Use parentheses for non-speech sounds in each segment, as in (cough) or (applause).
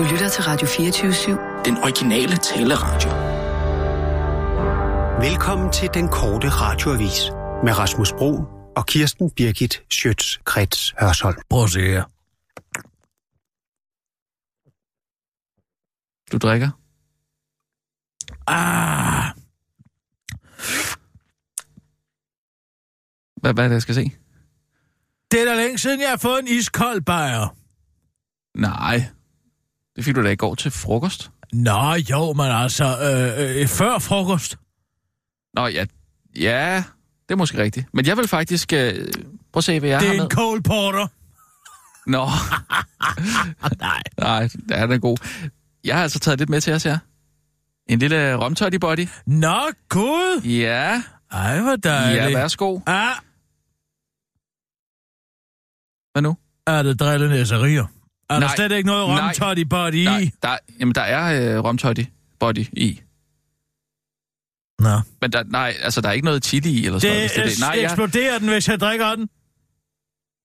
Du lytter til Radio 24-7. Den originale taleradio. Velkommen til den korte radioavis med Rasmus Bro og Kirsten Birgit Schøtz-Krets Hørsholm. Prøv at se her. Du drikker? Ah, Hvad, hvad er det, jeg skal se? det er da længe siden, jeg har fået en iskold bajer. Nej. Det fik du da i går til frokost. Nå, jo, men altså, øh, øh, før frokost. Nå, ja. Ja, det er måske rigtigt. Men jeg vil faktisk... Øh, prøv at se, hvad jeg det har er med. en cold porter. Nå. (laughs) (laughs) Nej. Nej, det er den god. Jeg har altså taget lidt med til os her. En lille romtøj i body. Nå, gud. Ja. Ej, hvor dejligt. Ja, værsgo. Ah, Hvad nu? er det drillenæsserier? Er der Nej. slet ikke noget Nej. romtot i body i? Der, der, jamen, der er øh, romtøj i body i. Nå. Men der, nej, altså, der er ikke noget chili i, eller sådan noget. Det, hvis det det. Nej, jeg, eksploderer den, hvis jeg drikker den.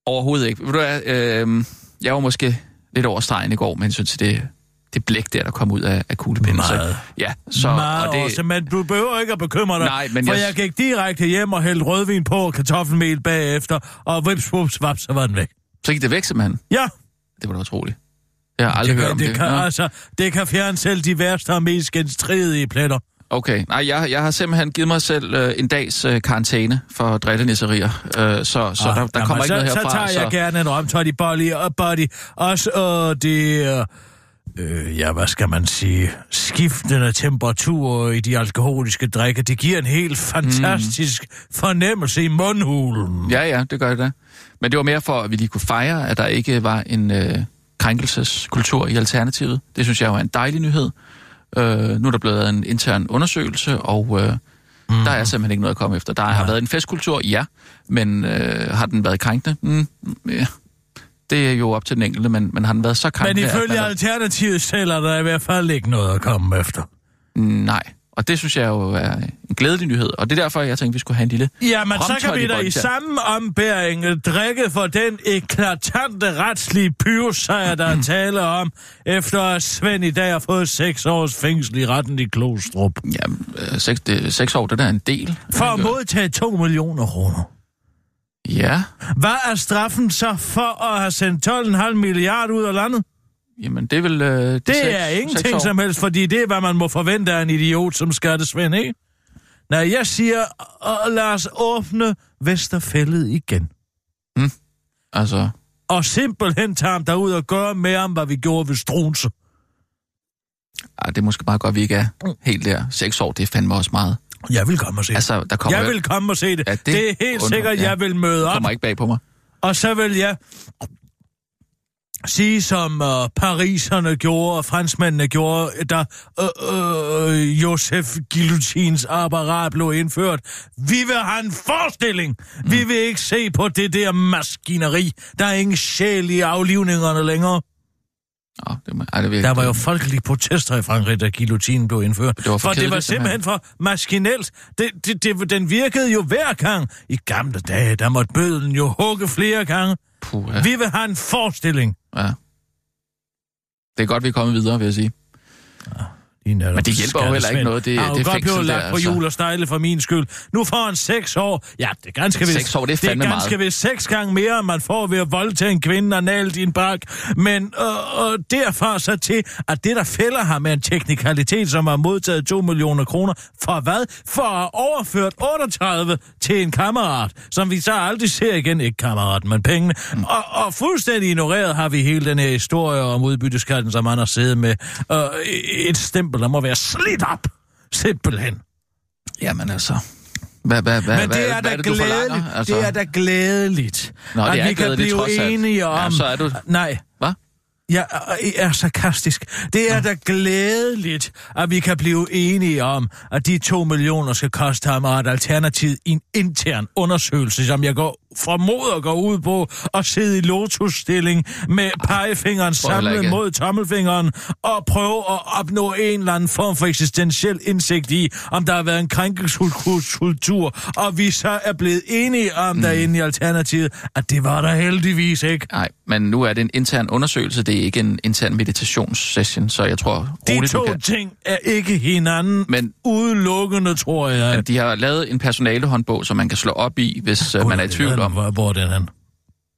overhovedet ikke. Ved du hvad, øh, jeg var måske lidt over stregen i går, men synes til det, det blæk der, der kom ud af, af kuglepinden. Meget. Så, ja, så, Meget og det, også, men du behøver ikke at bekymre dig. Nej, men for jeg- jeg... gik direkte hjem og hældte rødvin på og kartoffelmel bagefter, og vips, vups, vaps, så var den væk. så gik det væk simpelthen. Ja, Det var da utroligt. Jeg har aldrig det, hørt kan, om det, det. kan, Nå. altså, det kan fjerne selv de værste og mest genstridige pletter. Okay, nej, jeg, jeg har simpelthen givet mig selv øh, en dags øh, karantæne for drillenisserier, øh, så, så Ah, der, der jamen, kommer ikke så, noget Så herfra. tager jeg gerne en romtot i body, og body. Også øh, det... Øh, øh, ja, hvad skal man sige? Skiftende temperaturer i de alkoholiske drikke. Det giver en helt fantastisk mm. fornemmelse i mundhulen. Ja, ja, det gør det da. Men det var mere for, at vi lige kunne fejre, at der ikke var en øh, krænkelseskultur i Alternativet. Det synes jeg var en dejlig nyhed. Øh, nu er der blevet lavet en intern undersøgelse, og øh, mm. der er simpelthen ikke noget at komme efter. Der har været en festkultur, ja, men øh, har den været krænkende? Mm, ja. Det er jo op til den enkelte, men, men har den været så Men krænkende? at ifølge er- Alternativet selv er der i hvert fald ikke noget at komme efter. Nej, og det synes jeg jo er en glædelig nyhed, og det er derfor, jeg tænkte, vi skulle have en lille... Jamen, så kan vi da i samme ombæring drikke for den eklatante retslige pyrsejr, der (clears throat) er tale om, efter at Svend i dag har fået seks års fængsel i retten i Klostrup. Ja, øh, seks, det, seks år, det der er en del. For at modtage to millioner kroner. Ja, Hvad er straffen så for at have sendt 12,5 milliarder ud af landet? jamen det er vel... Øh, Det seks, er ingenting som helst, fordi det er, hvad man må forvente af en idiot som skattesvend, ikke? Nej, jeg siger, og lad os åbne Vesterfældet igen. Altså, Og simpelthen tage ham derud og gøre med ham, hvad vi gjorde ved Strunse. ej, det er måske meget godt, vi ikke er helt der. Seks år, det er fandme også meget. Jeg vil komme og se det. Altså, der kommer Jeg jo- vil komme og se det. Ja, det det, er helt undrer- sikkert, ja. jeg vil møde op. kommer ikke bag på mig. Og så vil jeg sige, som uh, pariserne gjorde, og franskmændene gjorde, da uh, uh, Josef Guillotins apparat blev indført. Vi vil have en forestilling. Mm. Vi vil ikke se på det der maskineri. Der er ingen sjæl i aflivningerne længere. Nå, det, må, ej, det vil, Der var jo folkelige protester i Frankrig, da guillotinen blev indført. Det var for for det var simpelthen for maskinelt. Det, det, det, den virkede jo hver gang. I gamle dage, der måtte bødlen jo hugge flere gange. Puh, Ja. Vi vil have en forestilling. ja. Det er godt, vi er kommet videre, vil jeg sige. Men det hjælper jo heller ikke noget, det- har det godt fængsel blevet der, lagt på altså. jul og stejle for min skyld. Nu får han seks år. Ja, det er ganske vist. Seks år, det er det fandme er ganske meget. vist seks gange mere, man får ved at voldtage en kvinde og nale din bak. Men øh, øh, derfra så til, at det, der fælder ham med en teknikalitet, som har modtaget 2 millioner kroner, for hvad? For at have overført 38 til en kammerat, som vi så aldrig ser igen. Ikke kammeraten, men pengene. Mm. Og, og fuldstændig ignoreret har vi hele den her historie om udbytteskatten, som han har siddet med. Øh, et stempel, der må være slidt op. Simpelthen. Jamen altså... Hvad, hvad, hvad, Men det er da glædeligt. Altså, Det er da glædeligt, Nå, det at er vi kan blive enige Ja, om... så er du- Nej? Jeg er, sarkastisk. Det er da glædeligt, at vi kan blive enige om, at de to millioner skal koste ham og et alternativ i en intern undersøgelse, som jeg går formoder går ud på at sidde i lotusstilling med pegefingeren samlet mod tommelfingeren og prøve at opnå en eller anden form for eksistentiel indsigt i, om der har været en krænkelseskultur, og vi så er blevet enige om mm. derinde i Alternativet, at det var der heldigvis ikke. Nej, men nu er det en intern undersøgelse. Det det er ikke en intern meditationssession, så jeg tror De roligt, to du kan... ting er ikke hinanden Men- udelukkende, tror jeg. Men de har lavet en personalehåndbog, som man kan slå op i, hvis øh, man er i tvivl om, Hvor, hvor er den hen?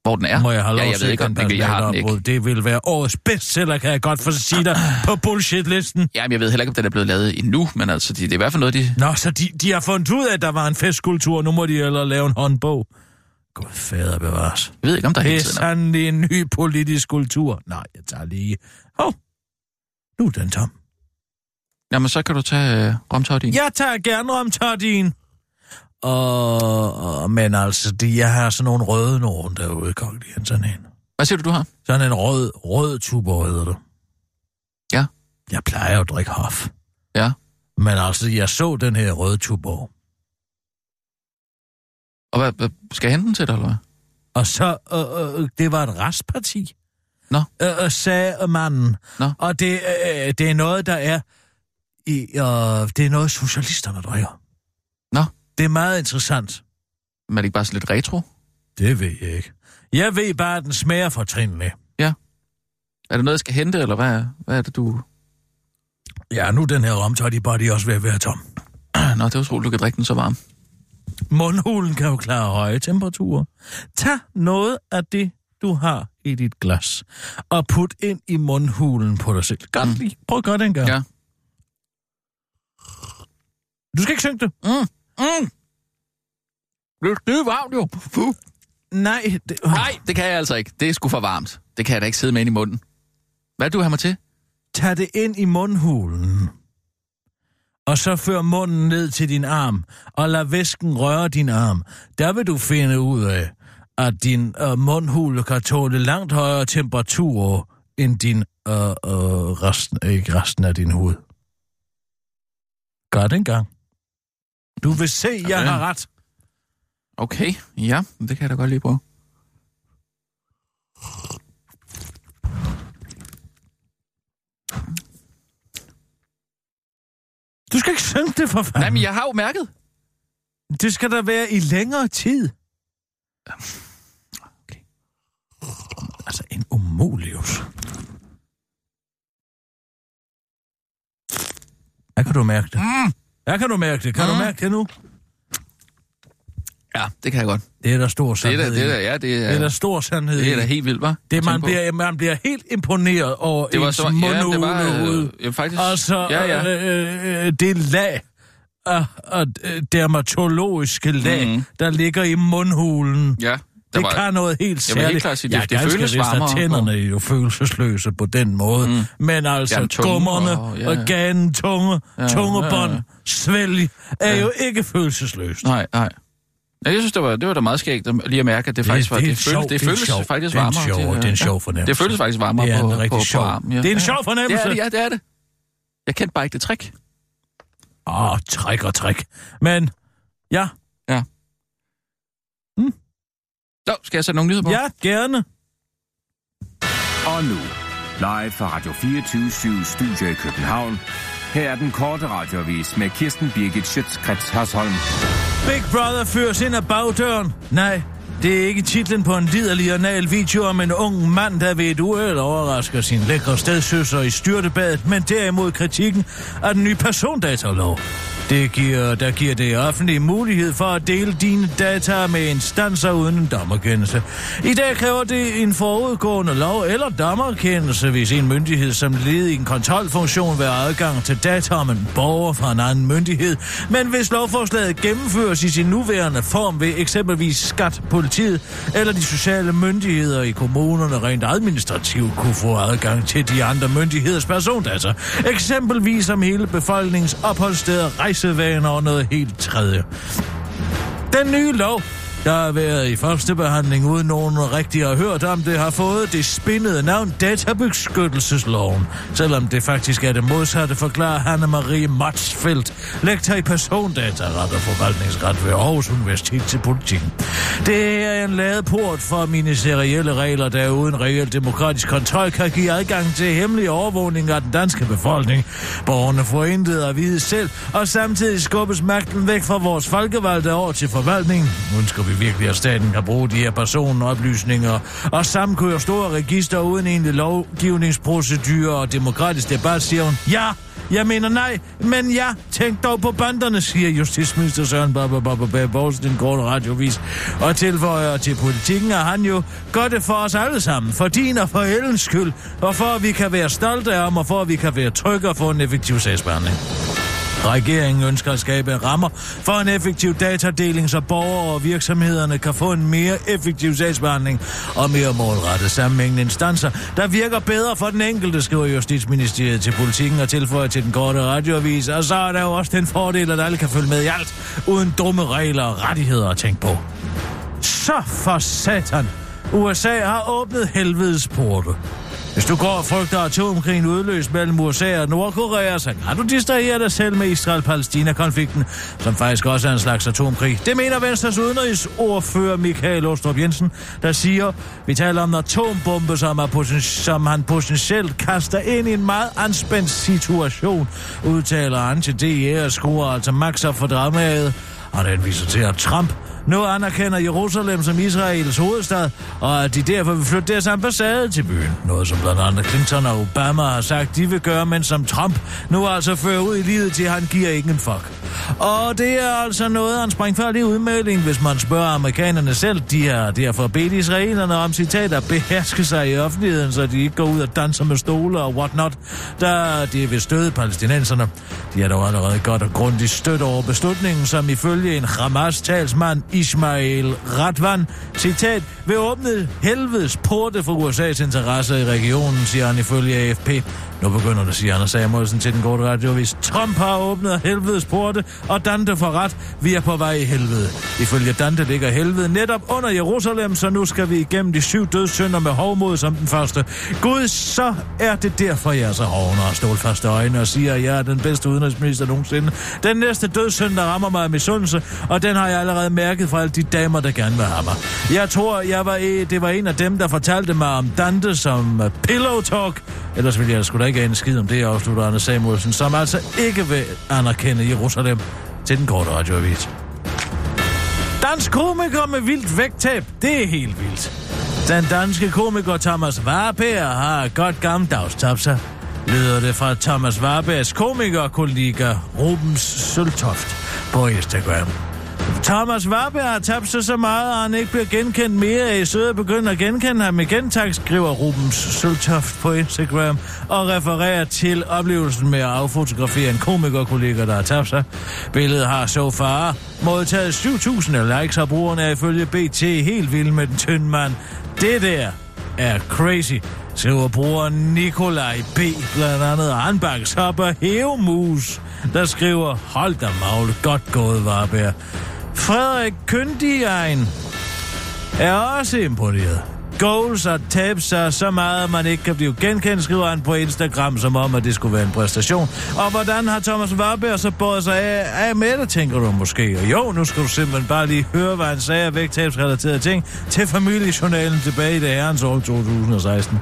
hvor den er. Må jeg have lov ja, jeg ved ikke, om den jeg har den ikke. Det vil være årets bestseller, kan jeg godt for sige dig, på bullshit-listen. Jamen, jeg ved heller ikke, om den er blevet lavet endnu, men altså, det, det er i hvert fald noget, de... Nå, så de, de har fundet ud af, at der var en festkultur. Nu må de eller lave en håndbog. Gud, fader bevares. Jeg ved ikke, om der Det hele er tiden er. sandelig en ny politisk kultur. Nej, jeg tager lige... Hov, nu er den tom. Jamen, så kan du tage øh, romtoddien. Jeg tager gerne om tårdien. Og, og, men altså, de, jeg har sådan nogle røde nogen derude, lige sådan en. Hvad siger du, du har? Sådan en rød, rød tuber hedder det. Ja. Jeg plejer jo at drikke hof. Ja. Men altså, jeg så den her røde tuber. Og hvad, hvad skal hente den til dig, eller hvad? Og så, øh, øh, det var et restparti. Nå. Øh, øh, sagde manden. Nå. Og det, øh, det er noget, der er... I, øh, det er noget, socialisterne drikker. Nå. Det er meget interessant. Men er det ikke bare sådan lidt retro? Det ved jeg ikke. Jeg ved bare, at den smager fortrindeligt. Er det noget, jeg skal hente, eller hvad, hvad er det, du... Ja, nu den her romtøj, de bare de er også ved at være tom. Nå, det er utroligt, du kan drikke den så varm. Mundhulen kan jo klare høje temperaturer. Tag noget af det, du har i dit glas, og put ind i mundhulen på dig selv. Godt Mm. lige. Prøv at gøre det en gang. Ja. Du skal ikke synge det. Mm. Mm. Det er skide varmt, jo. Fuh. Nej, det, Nej, det kan jeg altså ikke. Det er sgu for varmt. Det kan jeg da ikke sidde med ind i munden. Hvad du har mig til? Tag det ind i mundhulen. Og så før munden ned til din arm, og lad væsken røre din arm. Der vil du finde ud af, at din øh, mundhule kan tåle langt højere temperaturer end din øh, øh, resten, ikke resten af din hud. Gør det en gang. Du vil se, jeg har ret. Okay, ja, det kan jeg da godt lige prøve. Du skal ikke synge det for fanden. Nej, men jeg har jo mærket. Det skal der være i længere tid. Okay. Altså en umulius. Hvad kan du mærke det? Mm. Hvad kan du mærke det? Kan mm. du Mm. mærke det nu? Ja, det kan jeg godt. Det er der stor Det er sandhed da, det er ja, det Det er er, der stor sandhed det er da helt vildt, hva'? Det, man, bliver, man bliver helt imponeret over det var så, ja, det var, øh, ja, faktisk, Og så ja, ja. Øh, øh, det lag af, af øh, dermatologiske lag, mm. der ligger i mundhulen. ja, der Det var, kan noget helt Jeg vil helt særligt. klart det- er det føles vist, varmere tænderne er jo følelsesløse på den måde. Mm. Men altså, Jamen, tunge gummerne, og- ja, ja. organen, tunge, Ja, tungebånd, ja, ja. svælg, er Ja. jo ikke følelsesløst. Nej, nej. Ja, jeg synes, det var, det var da meget skægt at lige at mærke, at det, faktisk var, det, er føles, sjov- det føles sjov- faktisk det er en varmere. sjov- til, Det er en ja. sjov fornemmelse. Det føles faktisk varmere Det er på, rigtig på, sjov- på armen. Ja. Det er en Ja. sjov fornemmelse. Det er det, ja, det er det. Jeg kendte bare ikke det trick. Åh, oh, træk og træk. Men, ja, Så, skal jeg sætte nogle nyheder på? ja, gerne. Og nu, live fra Radio 24 Studio i København. Her er den korte radiovis med Kirsten Birgit Schøtzgrads Hasholm. Big Brother føres ind ad bagdøren. Nej, det er ikke titlen på en liderlig anal video om en ung mand, der ved et uheld overrasker sin lækre stedsøsser i styrtebadet, men derimod kritikken af den nye persondatalov. Det giver, der giver det offentlige mulighed for at dele dine data med instanser uden en dommerkendelse. I dag kræver det en forudgående lov eller dommerkendelse, hvis en myndighed som led i en kontrolfunktion vil have adgang til data om en borger fra en anden myndighed. Men hvis lovforslaget gennemføres i sin nuværende form, vil eksempelvis skat, politiet eller de sociale myndigheder i kommunerne rent administrativt kunne få adgang til de andre myndigheders persondata. Eksempelvis om hele befolkningens opholdssteder, spisevaner og noget helt tredje. Den nye lov, der har været i første behandling uden nogen rigtig har hørt om det, har fået det spindede navn Databeskyttelsesloven. Selvom det faktisk er det modsatte, forklarer Hanne-Marie Matsfeldt, lektor i persondataret og forvaltningsret ved Aarhus Universitet til politikken. Det er en ladeport port for ministerielle regler, der uden reelt demokratisk kontrol kan give adgang til hemmelig overvågning af den danske befolkning. Borgerne får intet at vide selv, og samtidig skubbes magten væk fra vores folkevalgte over til forvaltningen. Ønsker vi virkelig, at staten kan bruge de her personoplysninger og samkøre store register uden egentlig lovgivningsprocedurer og demokratisk debat, siger hun. Ja, jeg mener nej, men ja, tænk dog på banderne, siger justitsminister Søren Baba den korte radiovis. Og tilføjer til politikken, at han jo gør det for os alle sammen, for din og for Ellens skyld, og for at vi kan være stolte af ham, og for at vi kan være trygge og få en effektiv sagsbehandling. Regeringen ønsker at skabe rammer for en effektiv datadeling, så borgere og virksomhederne kan få en mere effektiv sagsbehandling og mere målrettet sammenhængende instanser, der virker bedre for den enkelte, skriver Justitsministeriet til politikken og tilføjer til den korte radioavis. Og så er der jo også den fordel, at alle kan følge med i alt, uden dumme regler og rettigheder at tænke på. Så for satan! USA har åbnet helvedes porte. Hvis du går og frygter atomkrigen udløst mellem USA og Nordkorea, så kan du distrahere dig selv med Israel-Palæstina-konflikten, som faktisk også er en slags atomkrig. Det mener Venstres udenrigsordfører Michael Ostrup Jensen, der siger, vi taler om en atombombe, som, er poten- som han potentielt kaster ind i en meget anspændt situation, udtaler han til DR altså og skruer altså makser for dramaet. Og den viser til, at Trump nu anerkender Jerusalem som Israels hovedstad, og at de derfor vil flytte deres ambassade til byen. Noget som blandt andet Clinton og Obama har sagt, de vil gøre, men som Trump nu altså fører ud i livet til, han giver ikke en fuck. Og det er altså noget af en springfærdig udmelding, hvis man spørger amerikanerne selv. De har derfor bedt israelerne om citater beherske sig i offentligheden, så de ikke går ud og danser med stole og whatnot, da de vil støde palæstinenserne. De har dog allerede godt og grundigt stødt over beslutningen, som ifølge en Hamas-talsmand Ismail Radwan, citat, vil åbne helvedes porte for USA's interesser i regionen, siger han ifølge AFP. Nu begynder det, siger Anders Samuelsen til den gode radiovis. Trump har åbnet helvedes porte, og Dante får ret. Vi er på vej i helvede. Ifølge Dante ligger helvede netop under Jerusalem, så nu skal vi igennem de syv dødssynder med hovmod som den første. Gud, så er det derfor, jeg er så hovner og stålfaste øjne og siger, at jeg er den bedste udenrigsminister nogensinde. Den næste dødssynd, der rammer mig af misundelse, og den har jeg allerede mærket fra alle de damer, der gerne vil have mig. Jeg tror, jeg var, e- det var en af dem, der fortalte mig om Dante som pillow talk. Ellers ville jeg sgu da ikke en skid om det, afslutter Anders Samuelsen, som altså ikke vil anerkende Jerusalem til den korte radioavis. Dansk komiker med vildt vægttab, det er helt vildt. Den danske komiker Thomas Warberg har godt gammeldags tabt sig. Lyder det fra Thomas Warbergs komikerkollega Rubens Søltoft på Instagram. Thomas Warberg har tabt sig så meget, at han ikke bliver genkendt mere. I søde begynder at genkende ham igen, tak, skriver Rubens Søltoft på Instagram og refererer til oplevelsen med at affotografere en komikerkollega, der har tabt sig. Billedet har så far modtaget 7.000 likes, og brugerne er ifølge BT helt vild med den tynde mand. Det der er crazy, skriver brugeren Nikolaj B. Blandt andet Anbaks Hopper Hævemus, der skriver, hold da magle, godt gået, Varberg. Frederik Køndigein er også imponeret. Goals og tabe sig så meget, at man ikke kan blive genkendt, skriver han på Instagram, som om, at det skulle være en præstation. Og hvordan har Thomas Warberg så båret sig af, af med det, tænker du måske? Og jo, nu skal du simpelthen bare lige høre, hvad han sagde af vægttabsrelaterede ting til familiejournalen tilbage i det herrens år 2016.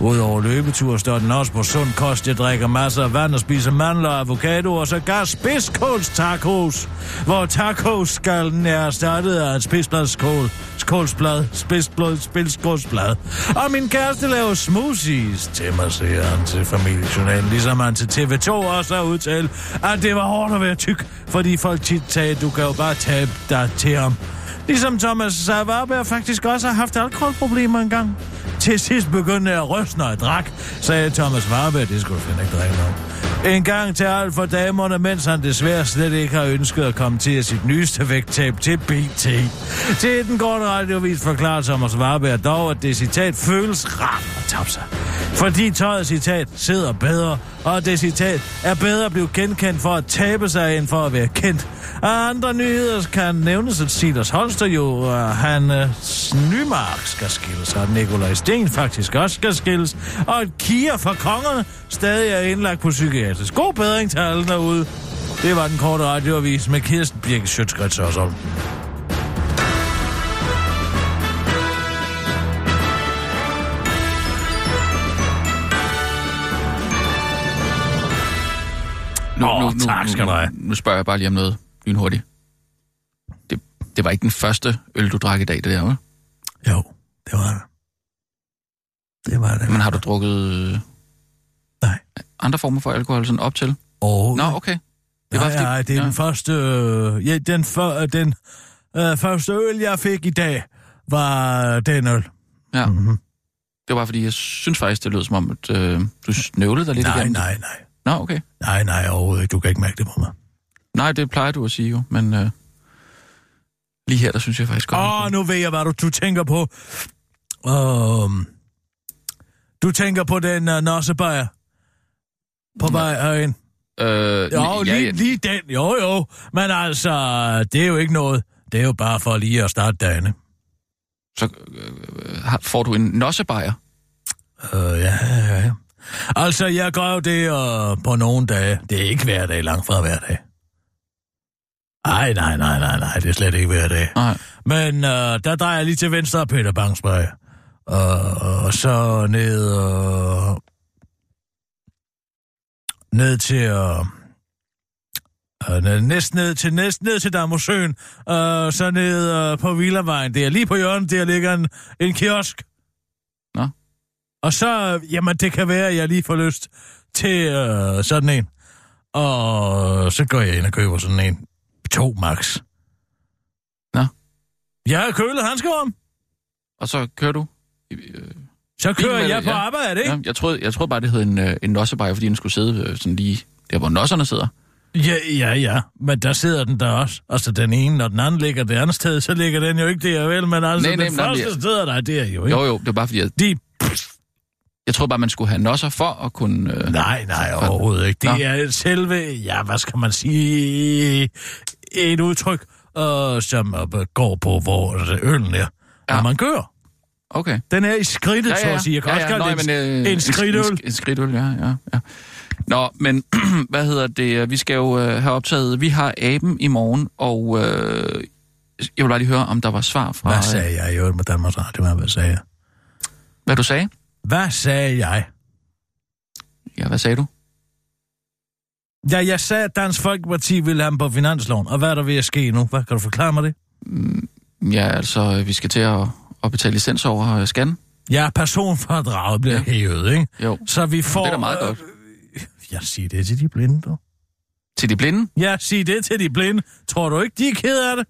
Udover løbetur står den også på sund kost. Jeg drikker masser af vand og spiser mandler og avocado, og så gas spidskåls tacos, hvor tacos skal er startet af en spidsbladskål, skålsblad, spidsblad, spidsskål blad. Og min kæreste laver smoothies til mig, siger han til familiejournalen. Ligesom han til TV2 også har udtalt, at det var hårdt at være tyk, fordi folk tit sagde, du kan jo bare tabe dig til ham. Ligesom Thomas Savarberg faktisk også har haft alkoholproblemer engang. Til sidst begyndte jeg at ryste, når jeg drak, sagde Thomas Warberg. Det skulle du finde ikke drikke om. En gang til alt for damerne, mens han desværre slet ikke har ønsket at komme til sit nyeste vægttab til BT. Til den korte radiovis forklarer Thomas Warberg dog, at det citat føles rart at tabe sig. Fordi tøjet citat sidder bedre, og det citat er bedre at blive genkendt for at tabe sig, end for at være kendt. Og andre nyheder kan nævnes, at Silas Holster jo, uh, han øh, Nymark skal skilles, og Nikolaj Sten faktisk også skal skilles, og at Kia for kongerne stadig er indlagt på psykiatrisk. God bedring til alle derude. Det var den korte radioavis med Kirsten Birke Sjøtskrets også. Nu, Åh, nu, nu, tak skal du nu, have. nu spørger jeg bare lige om noget lynhurtigt. Det, Det var ikke den første øl, du drak i dag, det der, vel? Jo, det var det. Det var det. Men har du drukket øh, Nej. Andre former for alkohol sådan op til? Oh, Nå, okay. Det var nej, fordi- nej, det er ja. den første... Øh, ja, den, for, øh, den øh, første øl, jeg fik i dag, var den øl. Ja. Mhm. Det var fordi, jeg synes faktisk, det lød som om, at øh, du snøvlede dig lidt Nej, igennem. nej, nej. Nå, okay. Nej, nej, overhovedet ikke. Du kan ikke mærke det på mig. Nej, det plejer du at sige jo, men øh, lige her, der synes jeg faktisk godt. Åh, oh, nu ved jeg, hvad du, du tænker på. Um, du tænker på den uh, nossebajer. På vej herind. Øh, Jo, ja, lige, ja, lige den. Jo, jo. Men altså, det er jo ikke noget. Det er jo bare for lige at starte dagene. så øh, får du en nossebajer. Uh, ja, ja, ja. Altså, jeg gør jo det uh, på nogle dage. Det er ikke hver dag, langt fra hver dag. Ej, nej, nej, nej, nej, det er slet ikke hver dag. Nej. Men uh, der drejer jeg lige til venstre af Peter Bangsvej. Uh, og så ned... Uh, ned til... Uh, ned, næsten ned til, næsten ned til Damosøen. Uh, så ned uh, på Villavejen. Det er lige på hjørnet, der ligger en, en kiosk. Nå. Og så, jamen det kan være, at jeg lige får lyst til uh, sådan en. Og så går jeg ind og køber sådan en. To max. Nå. Jeg har kølet handsker om. Og så kører du? Øh, Så kører jeg det, på ja. arbejde, ikke? ja, jeg, troede, jeg troede bare, det hed en, øh, en nossebajer, fordi den skulle sidde øh, sådan lige der, hvor nosserne sidder. Ja, ja, ja. Men der sidder den der også. Altså den ene, når den anden ligger det andet sted, så ligger den jo ikke der, vel? Men altså Nej, nej, den nej, første det sidder der der jo, ikke? Jo, jo, det var bare fordi, jeg, De... jeg troede bare, man skulle have nosser for at kunne... Øh, Nej, nej, overhovedet ikke. Det Nå. er selve, ja, hvad skal man sige, et udtryk, øh, som går på, hvor øllen er, når Ja. man gør. Okay. Den er i skridtet, så at sige. Jeg kan også kalde det en, men, øh, en skridtøl. En, en skridtøl, ja, ja, ja. Nå, men (clears throat) hvad hedder det? Vi skal jo øh, have optaget... Vi har aben i morgen, og øh, jeg vil bare lige høre, om der var svar fra... Hvad sagde jeg i øvrigt med Danmarks Radio? Hvad sagde jeg? Hvad du sagde? Hvad sagde jeg? Ja, hvad sagde du? Ja, jeg sagde, at Dansk Folkeparti ville have dem på finansloven. Og hvad er der ved at ske nu? Hvad kan du forklare mig det? Ja, altså, vi skal til at, at betale licens over øh, skatten. Ja, personfordraget bliver ja. hævet, ikke? Jo, Så vi får... det er da meget godt. Øh, ja, sig det til de blinde, du. Til de blinde? Ja, sig det til de blinde. Tror du ikke, de er ked af det?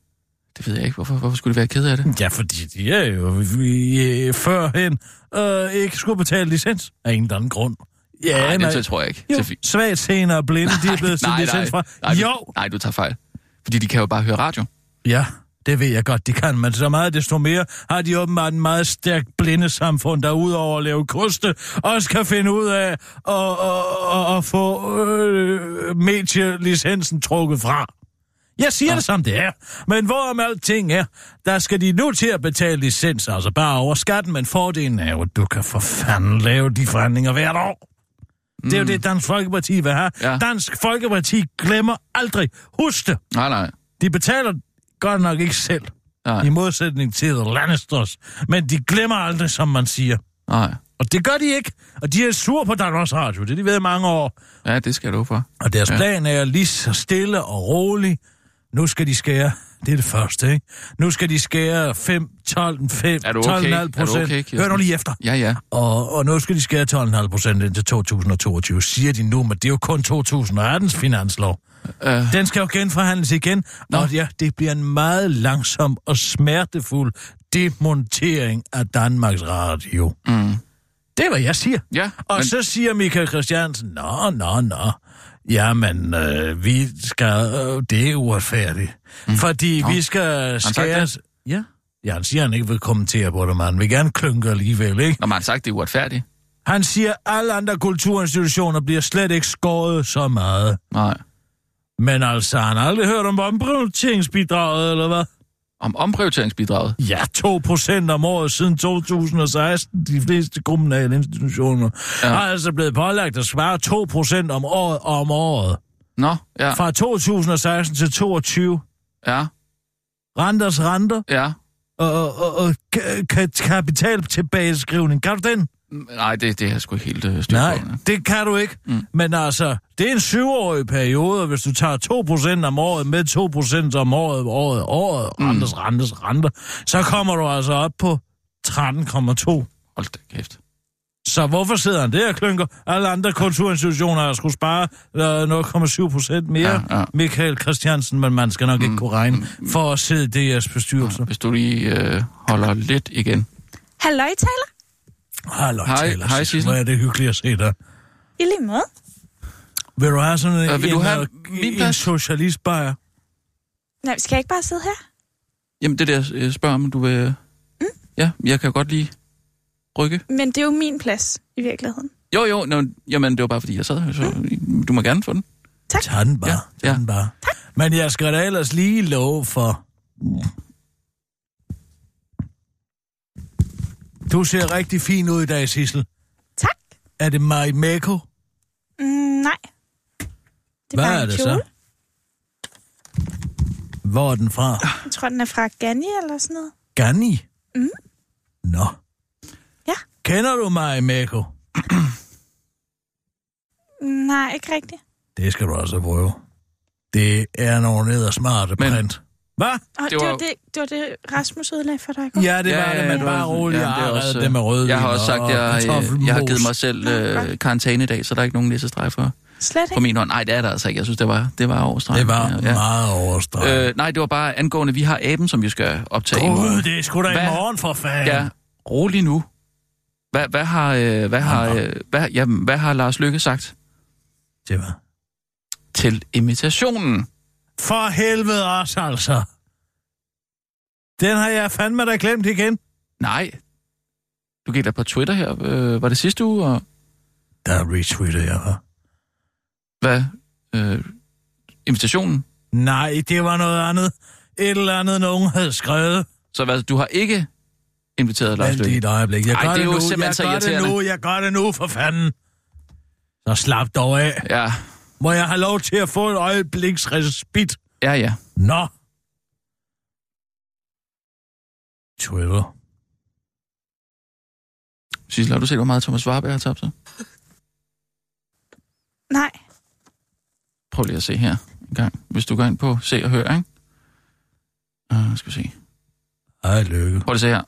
Det ved jeg ikke. Hvorfor, hvorfor skulle de være ked af det? Ja, fordi de er jo vi, øh, førhen øh, ikke skulle betale licens af en eller anden grund. Ja, nej, nej. det tror jeg ikke. Jo, svagt senere og blinde, de er (laughs) blevet til nej, licens fra. nej, Jo, nej, du tager fejl. Fordi de kan jo bare høre radio. Ja, det ved jeg godt, de kan, men så meget desto mere har de åbenbart en meget stærk blindesamfund, der udover at lave koste, også kan finde ud af at, at, at, at få øh, medielicensen trukket fra. Jeg siger ja. det som det er, men hvorom alting er, der skal de nu til at betale licens, altså bare over skatten, men fordelen er jo, at du kan for fanden lave de forhandlinger hvert år. Det er jo det, Dansk Folkeparti vil have. Ja. Dansk Folkeparti glemmer aldrig. Husk det. Nej, nej. De betaler godt nok ikke selv, Nej, i modsætning til The Lannisters, men de glemmer aldrig, som man siger. nej. Og det gør de ikke, og de er sur på Danmarks Radio, det har de ved i mange år. Ja, det skal du for. Og deres Ja. plan er lige så stille og rolig. Nu skal de skære, det er det første, ikke? Nu skal de skære 5, 12, 5, Er du okay? 12,5 Er du procent. okay, Kirsten? Hør nu lige efter. Ja, ja. Og, og nu skal de skære 12,5 procent indtil 2022, siger de nu, men det er jo kun 2018's finanslov. Øh, Den skal jo genforhandles igen, Nå. og ja, det bliver en meget langsom og smertefuld demontering af Danmarks Radio. mm. Det er, hvad jeg siger. Ja, Og men, så siger Michael Christiansen, nå, nå, nå, jamen, øh, vi skal, øh, det er uretfærdigt. Mm. Fordi Nå. vi skal sagt skære... det? Ja. ja, han siger, han ikke vil kommentere på det, men han vil gerne klynke alligevel, ikke? når man har sagt, det er uretfærdigt. Han siger, at alle andre kulturinstitutioner bliver slet ikke skåret så meget. Nej. Men altså, han har aldrig hørt om omprioriteringsbidraget, eller hvad? Om omprioriteringsbidraget. Ja, 2 procent om året siden 2016. De fleste kommunale institutioner Ja. har altså blevet pålagt at svare 2 procent om året om året. Nå, ja, Fra 2016 til 22. ja, Renters renter ja. og, og, og ka- ka- kapital tilbageskrivning. Kan du den? Nej, det, det er jeg sgu ikke helt øh, styr Nej, på. det kan du ikke. Mm. Men altså, det er en syvårig periode, og hvis du tager 2% om året med 2% om året, året, året, mm. rentes, rentes, renter, så kommer du altså op på 13,2. Hold da kæft. Så hvorfor sidder han der og klynker? Alle andre kulturinstitutioner har skulle spare øh, 0,7 procent mere. Ja, ja. Michael Christiansen, men man skal nok ikke kunne regne, for at sidde i DR's bestyrelse. Hvis du lige øh, holder lidt igen. Halløj, taler. Hallo, Hej- hej, Sissel. Hvor er det hyggeligt at se dig. I lige måde. Vil du have sådan en, Øh, vil en, du have øh, min en socialistbajer? Nej, skal jeg ikke bare sidde her? Jamen, det der jeg spørger om, du vil... Mm? Ja, jeg kan godt lige rykke. Men det er jo min plads, i virkeligheden. Jo, jo, no, jamen, det var bare fordi, jeg sad her, så du må gerne få den. Tag den bare. Ja, tag ja. den bare. Men jeg skal da ellers lige love for... Du ser rigtig fin ud i dag, Sissel. Tak. Er det Marimekko? Mm, nej. Det er Hvad bare er en det kjole. så? Hvor er den fra? Jeg tror, den er fra Gani eller sådan noget. Gani? Mm. Nå. Ja. Kender du Marimekko? Nej, ikke rigtigt. Det skal du også prøve. Det er nogle smarte Men- print. Hvad? Det, Det var... var- det, det var det, Rasmus ødelagde for dig i går. Ja, det var Ja, det, ja, men det bare var- roligt. ja, Ja, det er jeg også, det med rødvin Jeg har også sagt, at jeg, øh, jeg har givet mig selv øh, godt. karantæne i dag, så der er ikke nogen næsestreg for, Slet ikke. min hånd. Nej, det er der altså ikke. Jeg synes, det var, det var overstreget. Det var meget overstreget. Øh, nej, det var bare angående, vi har aben, som vi skal optage. Gud, det er sgu da i Hvad? morgen for fanden. Ja, rolig nu. Hvad, hvad, har, øh, hvad, har, øh, hvad, jamen, hvad har Lars Lykke sagt Det var. til imitationen? For helvede også, altså. Den har jeg fandme da glemt igen. Nej. Du gik da på Twitter her. Øh, var det sidste uge? Og Der retweeter jeg, hva'? hvad? Øh, invitationen? Nej, det var noget andet. Et eller andet, nogen havde skrevet. Så hvad, du har ikke inviteret Lars Vent lige Lykke? et øjeblik. Jeg Ej, gør det er jo nu. simpelthen jeg så gør det nu. Jeg gør det nu, for fanden. Så slap dog af. Ja, Må jeg have lov til at få et øjebliks respit? ja, ja. Nå. Twitter. Sissel, har du set, hvor meget Thomas Warberg har tabt sig? Nej. Prøv lige at se her en gang. Hvis du går ind på Se og Hør, ikke? Uh, skal vi se. Ej, lykke. Prøv lige at se her.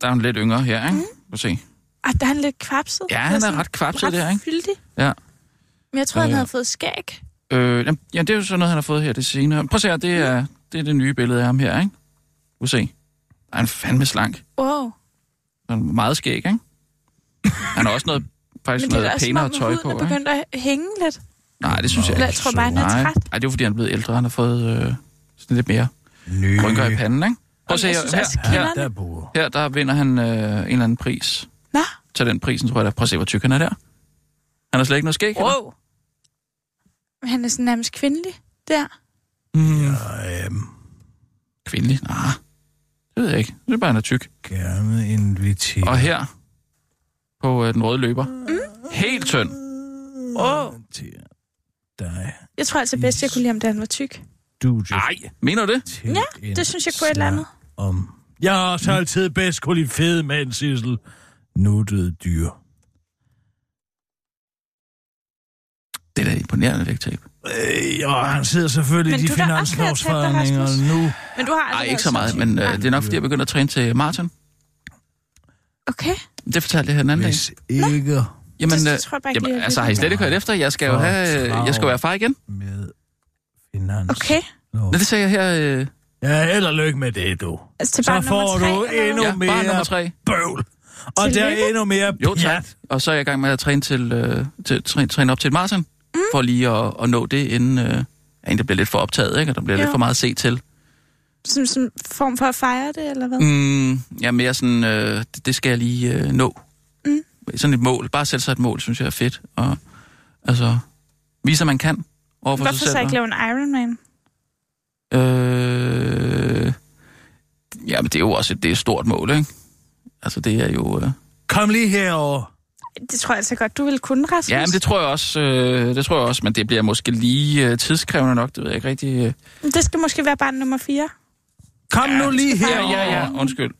Der er en lidt yngre her, ikke? Prøv at se. Ej, der er han lidt kvapset. Ja, han er ret kvapset der, ikke? Fyldig. Ja. Men jeg tror, han Øh. havde fået skæg. Øh, jamen, ja, det er jo sådan noget, han har fået her det senere. Prøv at se her, det er det, er det nye billede af ham her, ikke? Du se. Der er en fandme slank. Wow. Han er meget skæg, ikke? Han har også noget, faktisk Men det er noget pænere tøj huden på, er ikke? begyndt at hænge lidt. Nej, det synes jeg Eller ikke. jeg tror bare, han er Nej, træt. Ej, det er jo, fordi han er blevet ældre. Han har fået øh, sådan lidt mere Ny. rynker i panden, ikke? Prøv at se Jeg her. synes Her, også, her, her der vinder han øh, en eller anden pris. Nå, Til den prisen, tror jeg da. Prøv at se, hvor tyk han er der. Han har slet ikke noget skæg. eller? Han er sådan nærmest kvindelig der. Mm. Jeg øhm, Kvindelig? Nej, det ved jeg ikke. Det er bare, han er tyk. gerne invitere Og her, på øh, den røde løber, helt tynd. Til dig. Jeg tror altså bedst, jeg kunne lide ham, da han var tyk. Du Nej, mener du det? Ja, det synes jeg kunne et eller andet. Om. Jeg har også altid bedst kunne lide fede mænd, Sissel. Nuttede dyr. Det er da imponerende vægttab. Øh, og han sidder selvfølgelig Men i de er finanslovsforhandlinger nu. Men du har aldrig Nej, ikke så meget, men øh, det er nok, fordi jeg begynder at træne til maraton. Okay, Det fortalte jeg her den anden dag. Hvis ikke Jamen, det øh, tror jeg bare ikke jamen altså, har I slet ikke hørt efter? Jeg skal jo, have, øh, jeg skal jo være far igen. med finans. okay. Nå, det sagde jeg her. Øh, Ja, held og lykke med det, du. Altså til Så får nummer tre, du eller endnu ja, mere nummer tre. bøvl. Og der Tillykke. er endnu mere Jo, tak. pjat. Og så er jeg i gang med at træne, til, øh, til, træne, træne op til et maraton. Mm. For lige at, at nå det, inden, øh, inden det bliver lidt for optaget, ikke? Og der bliver Jo. lidt for meget at se til. Som, som form for at fejre det, eller hvad? Mm, ja, mere sådan, øh, det, det skal jeg lige øh, nå. Mm. Sådan et mål. Bare sætte sig et mål, synes jeg er fedt. Og altså, vise, at man kan overfor Hvorfor sig selv. så ikke lave en Ironman? Øh, ja, men det er jo også et, det er et stort mål, ikke? Altså, det er jo... Øh, Kom lige herover. Det tror jeg altså godt, du ville kunne, Rasmus. ja, men det tror jeg også, øh, det tror jeg også, men det bliver måske lige øh, tidskrævende nok, det ved jeg ikke rigtig. Øh. det skal måske være barn nummer 4. Kom nu lige Ja, herover. ja, ja, undskyld.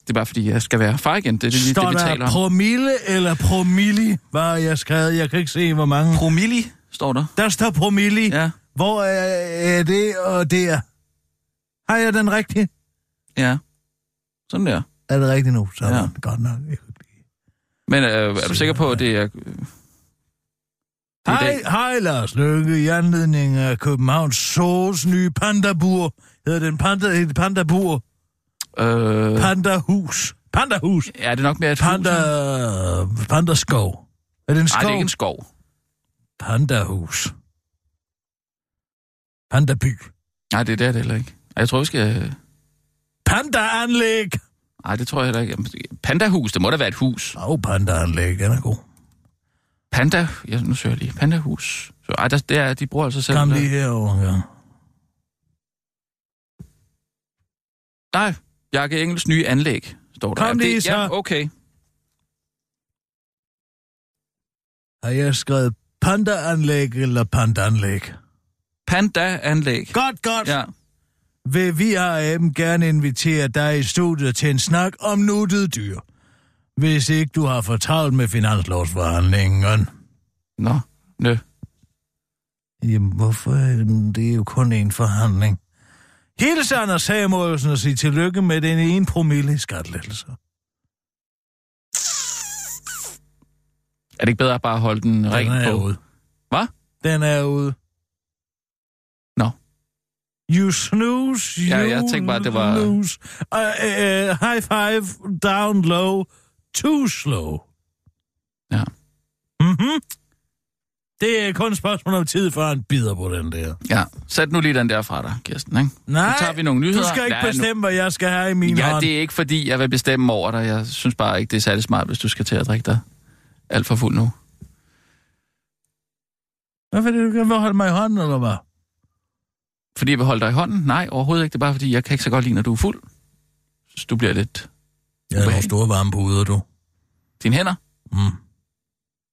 Det er bare fordi, jeg skal være far igen. Det er det, Står det, vi taler om. promille eller promilli, var jeg skrevet. Jeg kan ikke se, hvor mange. Promilli, står der. Der står promilli. Ja, Hvor er, er det og det er? Har jeg den rigtige? ja. Sådan der. Er det rigtigt nu? Så Ja. ja. godt nok. Men øh, er du sikker på, at det er... Det er Hej, hej Lars Løkke. I anledning af Københavns Sås nye pandabur. Hedder den panda, det pandabur? Øh, Pandahus. Pandahus. ja, det er nok mere et Panda... hus. Pandaskov. Er det en Nej, skov? det er ikke en skov. Pandahus. Pandaby. Nej, det er det heller ikke. Jeg tror, vi skal... Pandaanlæg. Nej, det tror jeg heller ikke. Pandahus, det må da være et hus. Åh, oh, pandaanlæg, den er god. Panda... Ja, nu søger jeg lige. Pandahus. Så, ej, der, det er, de bruger altså selv... Kom lige herover, ja. Nej, Jakke Engels nye anlæg, står der. Kom lige det, så. Ja, okay. Har jeg skrevet pandaanlæg eller pandaanlæg? Panda-anlæg. Godt, godt. Ja. Vil vi AM gerne invitere dig i studiet til en snak om nuttede dyr. Hvis ikke du har fortalt med finanslovsforhandlingen. Nå, nø. Jamen, hvorfor? Det er jo kun en forhandling. Hils Anders Samuelsen og sige tillykke med den ene promille i skattelettelser. Er det ikke bedre at bare holde den Den ren er på? ude. Hvad? Den er ude. You snooze, you Ja, jeg tænkte bare, det var- lose. Uh, uh, high five, down low, too slow. Ja. Mhm. Det er kun et spørgsmål om tid, før han bider på den der. Ja, sæt nu lige den der fra dig, Kirsten, ikke? Nej, Nu tager vi nogle nyheder. du skal ikke nu- bestemme, hvad jeg skal have i min Ja, hånd. det er ikke fordi, jeg vil bestemme over dig. Jeg synes bare ikke, det er særlig smart, hvis du skal til at drikke dig alt for fuld nu. Hvorfor er det, du kan holde mig i hånden, eller hvad? Fordi jeg vil holde dig i hånden? Nej, overhovedet ikke. Det er bare fordi, jeg kan ikke så godt lide, når du er fuld. Så du bliver lidt... Jeg har nogle store varme puder, du. Dine hænder? Mm.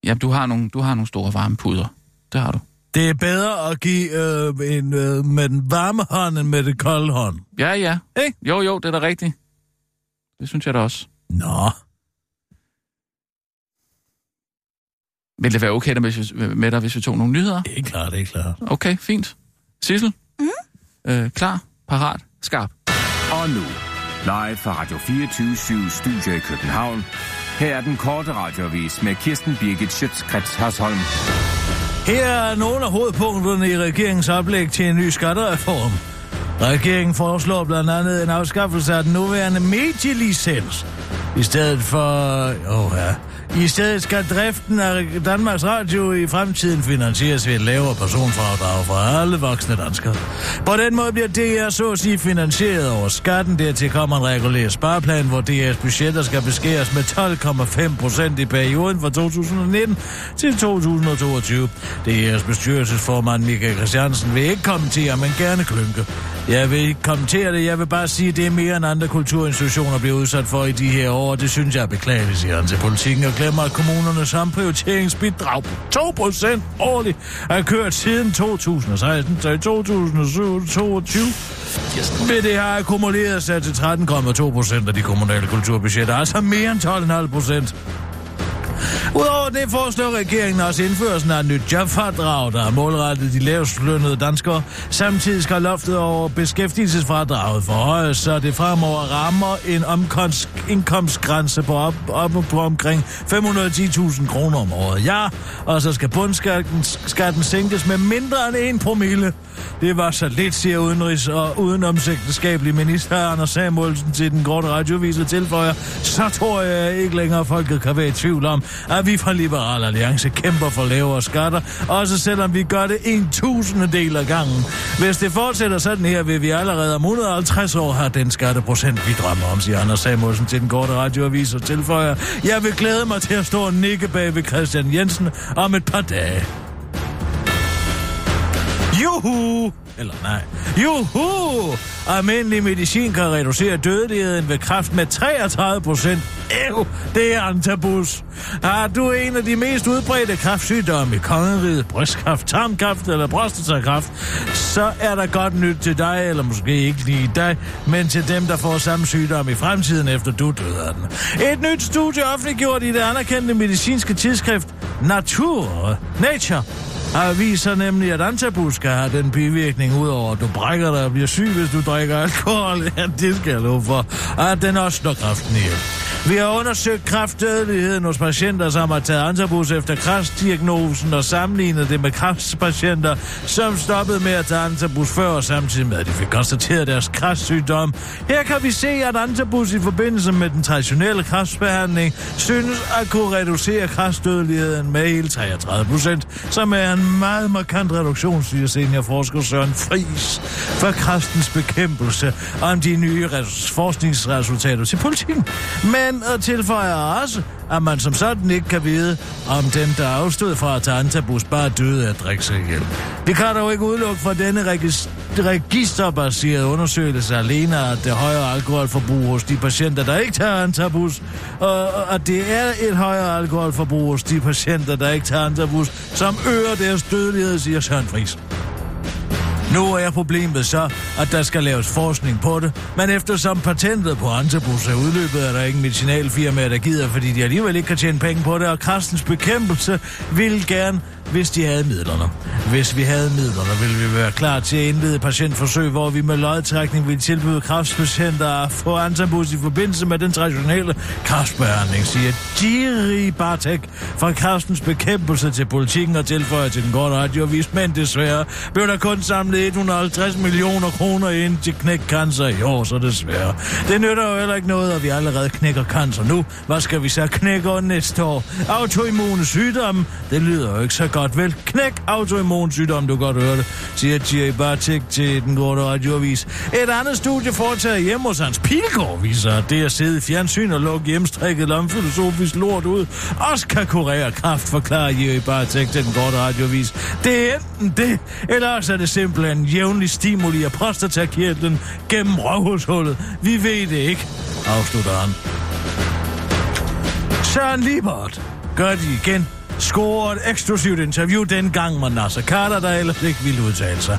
Ja, du har nogle, du har nogle store varme puder. Det har du. Det er bedre at give øh, en, øh, med den varme hånd, end med den kolde hånd. Ja, ja. Ikke? Jo, jo, det er da rigtigt. Det synes jeg da også. Nå, Vil det være okay vi, med dig, hvis vi tog nogle nyheder? det er klart, det er klart. Okay, fint. Sissel? Mm? Øh, klar, parat, skarp. Og nu, live fra Radio 24 Studio i København. Her er den korte radiovis med Kirsten Birgit Schøtzgrads Hasholm. Her er nogle af hovedpunkterne i regeringens oplæg til en ny skattereform. Regeringen foreslår blandt andet en afskaffelse af den nuværende medielicens. I stedet for... Åh ja. I stedet skal driften af Danmarks Radio i fremtiden finansieres ved et lavere personfradrag for alle voksne danskere. På den måde bliver DR så at sige finansieret over skatten. Dertil kommer en regulær spareplan, hvor DR's budgetter skal beskæres med 12,5 procent i perioden fra 2019 til 2022. DR's bestyrelsesformand Michael Christiansen vil ikke kommentere, men gerne klynke. Jeg vil ikke kommentere det, jeg vil bare sige, at det er mere end andre kulturinstitutioner bliver udsat for i de her år, og det synes jeg er beklageligt, siger han til politikken, og glemmer, at kommunernes samprioriteringsbidrag på 2% årligt er kørt siden 2016 til 2022. Men det har akkumuleret sig til 13,2% af de kommunale kulturbudgetter, altså mere end 12,5%. Udover det foreslår regeringen også indførelsen af et nyt jobfradrag, der er målrettet de lavest lønnede danskere. Samtidig skal loftet over beskæftigelsesfradraget forhøjes, så det fremover rammer en omkomst, indkomstgrænse på, op, op på omkring 510.000 kroner om året. Ja, og så skal bundskatten skatten sænkes med mindre end en promille. Det var så lidt, siger udenrigs- og udenomsægteskabelig minister Anders Samuelsen til den korte radiovis og tilføjer. Så tror jeg ikke længere, folket kan være i tvivl om, at vi fra Liberal Alliance kæmper for lavere skatter, også selvom vi gør det en tusindedel af gangen. Hvis det fortsætter sådan her, vil vi allerede om 150 år have den skatteprocent, vi drømmer om, siger Anders Samuelsen til den korte radioavis og tilføjer. Jeg vil glæde mig til at stå og nikke bag ved Christian Jensen om et par dage. Juhu! Eller nej. Juhu! Almindelig medicin kan reducere dødeligheden ved kræft med 33 procent. Æv, det er antabus. Har du en af de mest udbredte kræftsygdomme i kongeriget, brystkræft, tarmkræft eller prostatakræft, så er der godt nyt til dig, eller måske ikke lige dig, men til dem, der får samme sygdom i fremtiden, efter du døde af den. Et nyt studie offentliggjort i det anerkendte medicinske tidsskrift Nature, Nature, har viser nemlig, at antabuska har den bivirkning, udover at du brækker dig og bliver syg, hvis du drikker alkohol. (laughs) Ja, det skal jeg love for. At den også slår kræften ihjel. Vi har undersøgt kræftdødeligheden hos patienter, som har taget antabus efter kræftdiagnosen og sammenlignet det med kræftpatienter, som stoppede med at tage antabus før og samtidig med, at de fik konstateret deres kræftsygdom. Her kan vi se, at antabus i forbindelse med den traditionelle kræftbehandling synes at kunne reducere kræftdødeligheden med hele 33 procent, som er en meget markant reduktion, siger seniorforsker Søren Friis for kræftens bekæmpelse om de nye res- forskningsresultater til politikken. Men og tilføjer også, at man som sådan ikke kan vide, om den, der afstod fra at tage antabus, bare døde af at drikke sig ihjel. Det kan dog ikke udelukke fra denne registerbaserede undersøgelse alene, at det højere alkoholforbrug hos de patienter, der ikke tager antabus, og at det er et højere alkoholforbrug hos de patienter, der ikke tager antabus, som øger deres dødelighed, siger Søren Friis. Nu er problemet så, at der skal laves forskning på det, men eftersom patentet på antabus er udløbet, er der ingen medicinalfirma, der gider, fordi de alligevel ikke kan tjene penge på det, og kræftens bekæmpelse vil gerne, hvis de havde midlerne. Hvis vi havde midlerne, ville vi være klar til at indlede patientforsøg, hvor vi med lodtrækning vil tilbyde kræftspatienter at få antabus i forbindelse med den traditionelle kraftbehandling, siger Jiri Bartek fra kraftens bekæmpelse til politikken og tilføjer til den korte radioavis, men desværre blev der kun samlet 150 millioner kroner ind til knæk cancer i år, så desværre. Det nytter jo heller ikke noget, at vi allerede knækker cancer nu. Hvad skal vi så knække næste år? Autoimmune sygdomme? Det lyder jo ikke så godt, vel? Knæk autoimmun sygdom, du godt høre det, siger Thierry Bartik til den korte radioavis. Et andet studie foretaget hjemme hos Hans Pilgaard viser, at det at sidde i fjernsyn og lukke hjemstrikket filosofisk lort ud, også kan kurere kraft, forklarer Thierry Bartik til den korte radioavis. Det er enten det, eller også er det simpelthen jævnlig stimuli af prostatakirtlen gennem røvhushullet. Vi ved det ikke, afslutter han. Søren Liebert gør de igen score et eksklusivt interview dengang med Nasser Carter, der ellers ikke ville udtale sig.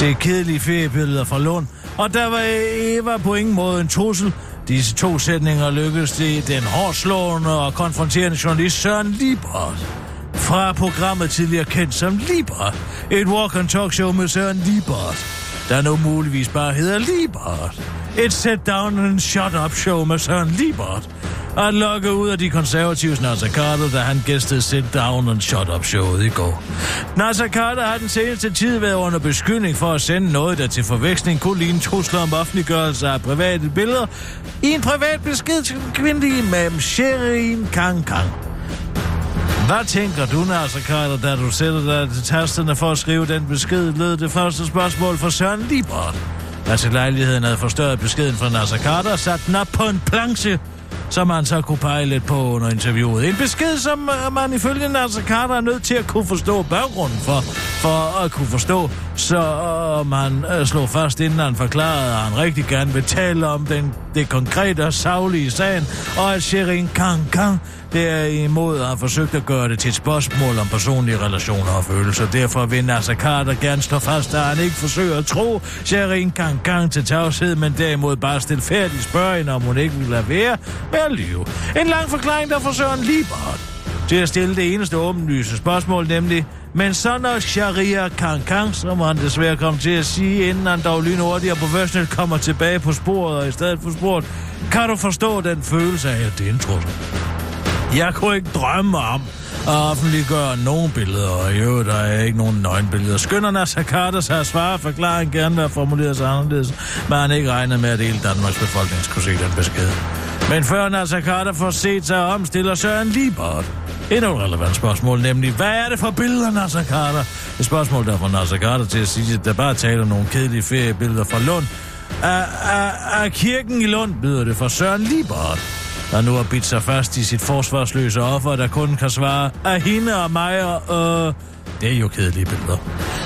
Det er kedelige feriebilleder fra Lund, og der var Eva på ingen måde en trussel. Disse to sætninger lykkedes det den hårdslående og konfronterende journalist Søren Libert fra programmet tidligere kendt som Libert. Et walk-and-talk-show med Søren Libert, der nu muligvis bare hedder Libert. Et sit-down and shut-up-show med Søren Libert at lokke ud af de konservatives Nasser Carter, da han gæstede Sit Down and Shut Up showet i går. Nasser Carter har den seneste tid været under beskyldning for at sende noget, der til forveksling kunne ligne trusler om offentliggørelse af private billeder i en privat besked til den kvindelige imam Sherin Kang Kang. Hvad tænker du, Nasser Carter, da du sætter dig til tasterne for at skrive den besked, lød det første spørgsmål for Søren Libert. Altså lejligheden havde forstørret beskeden fra Nasser Carter og sat den op på en planche, som man så kunne pege lidt på under interviewet. En besked, som øh, man ifølge Nasser Carter er nødt til at kunne forstå baggrunden for, for at kunne forstå, så øh, man slår slog fast, inden han forklarede, at han rigtig gerne vil tale om den, det konkrete og savlige sagen, og at Sherin Kang Kang derimod har forsøgt at gøre det til et spørgsmål om personlige relationer og følelser. Derfor vil Nasser Carter gerne stå fast, at han ikke forsøger at tro Sherin gang gang til tavshed, men derimod bare stilfærdigt spørge hende, om hun ikke vil lade være med at lyve. En lang forklaring, der forsøger en Liebert til at stille det eneste åbenlyse spørgsmål, nemlig, men så når Sharia Kang Kang, som han desværre kom til at sige, inden han dog lynhurtigt og professionelt kommer tilbage på sporet og i stedet for sporet, kan du forstå den følelse af, at det er en trussel? Jeg kunne ikke drømme om at offentliggøre nogen billeder, og jo, der er ikke nogen nøgenbilleder. Skynder Nasser Carter sig at svare, forklaringen gerne være formuleret sig anderledes, men han ikke regner med, at hele Danmarks befolkning skulle se den besked. Men før Nasser Carter får set sig om, stiller Søren Liebert endnu et relevant spørgsmål, nemlig, hvad er det for billeder, Nasser Carter? Et spørgsmål, der får Nasser Carter til at sige, at der bare taler om nogle kedelige feriebilleder fra Lund. Af, af, af kirken i Lund byder det for Søren Liebert der nu har bidt sig fast i sit forsvarsløse offer, der kun kan svare af hende og mig og, øh, det er jo kedelige billeder.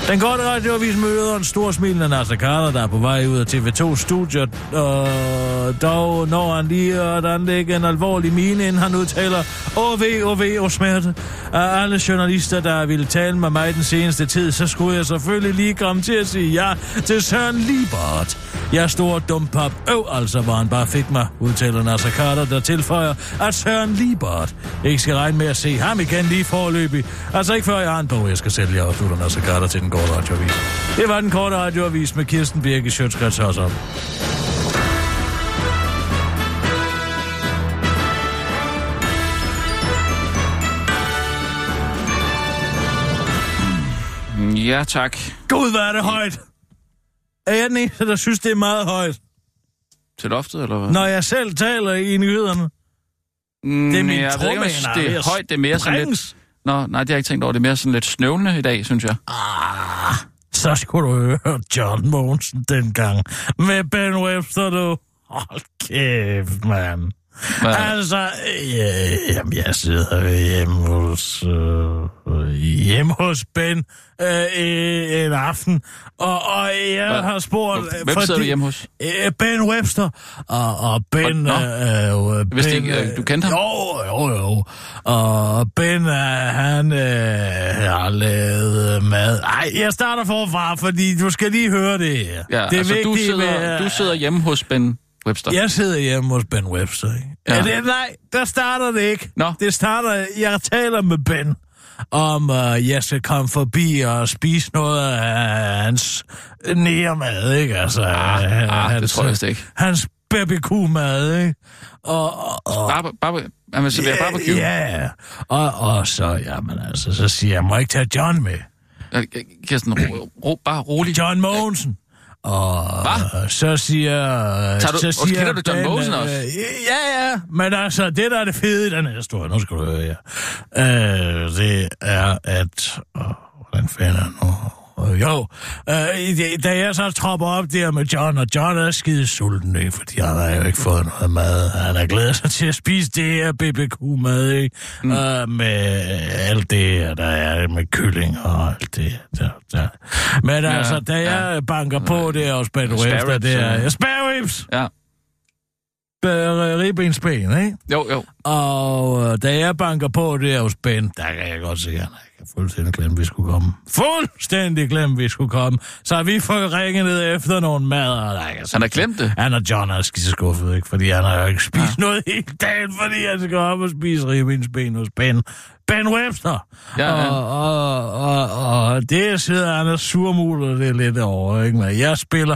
Den korte radioavis møder en stor smilende Nasser Carter, der er på vej ud af TV2-studiet. Og dog når han lige at anlægge en alvorlig mine, inden han udtaler OV, OV og smerte. Af alle journalister, der ville tale med mig den seneste tid, så skulle jeg selvfølgelig lige komme til at sige ja til Søren Liebert. Jeg stor dumpap. Øv altså, hvor han bare fik mig, udtaler Nasser Carter, der tilføjer, at Søren Liebert ikke skal regne med at se ham igen lige forløbig. Altså ikke før jeg har en bog, jeg skal sælge, afslutter Nasser Carter til den korte radioavis. Det var den korte radioavis med Kirsten Birke Sjøtskrets Hørsholm. Ja, tak. Gud, hvad er det højt! Er jeg den eneste, der synes, det er meget højt? Til loftet, eller hvad? Når jeg selv taler i nyhederne. Mm, Det er min jeg ved ikke, jeg det er højt. Det er mere sådan lidt... Nå, nej, det har jeg ikke tænkt over. Det er mere sådan lidt snøvlende i dag, synes jeg. Ah, så skulle du høre John Monsen dengang. Med Ben Webster, du. Hold kæft, mand. Hvad? Altså, ja, jamen, jeg sidder hjemme hos, øh, hjemme hos Ben øh, øh, en aften, og, og jeg Hvad? har spurgt... øh, Hvem sidder du hjemme hos? Øh, Ben Webster, og, og Ben... Nå. Øh, øh, vidste ben, ikke, øh, du kendte ham? Jo, jo, jo. Og Ben, øh, han øh, har lavet øh, mad. Ej, jeg starter forfra, fordi du skal lige høre det her. Ja, det er altså, du vigtigt sidder, med, du sidder hjemme hos Ben Webster. jeg sidder hjemme hos Ben Webster, ikke? Ja. Ja. Det, nej, der starter det ikke. Nå. Det starter, jeg taler med Ben, om uh, jeg skal komme forbi og spise noget af hans nærmad, ikke? Altså, Ah, øh, ah, det hans, tror jeg ikke. Hans babykú-mad, ikke? Og, og, og Barbe, barbe, han servere barbecue. Ja, og, og så, jamen altså, så siger jeg, må jeg ikke tage John med? Kirsten, ro, ro, bare rolig. John Mogensen. Og Hva? så siger... Tager du- så siger kender du John Ben, Mogensen øh, også? Ja, ja. Men altså, det der er det fede i den her historie, nu skal du høre, ja. Øh, det er, at... Åh, hvordan fanden er nu? Øh, Jo, øh, da jeg så tropper op der med John, og John er skide sulten, ikke? fordi han har jo ikke fået noget mad. Han har glædet sig til at spise det her BBQ-mad, ikke? Mm. Øh, med alt det der er med kylling og alt det der. der. Men ja, altså, da jeg ja. banker på det og Spare efter, det er... ja. Spare ribs! Ja. Ribbensben, ikke? Jo, jo. Og øh, da jeg banker på det hos Ben, der kan jeg godt se, at han har fuldstændig glemt, at vi skulle komme. Fuldstændig glemt, at vi skulle komme. Så vi fået ringet ned efter nogle mad. Og der, kan Han har glemt det. Han og John er skide skuffet, ikke? Fordi han har jo ikke spist ja. noget hele dagen, fordi han skal op og spise ribbensben hos Ben. Ben Webster. Ja, ja. Og, og, og, og det sidder han og surmuler det lidt over, ikke? Men jeg spiller...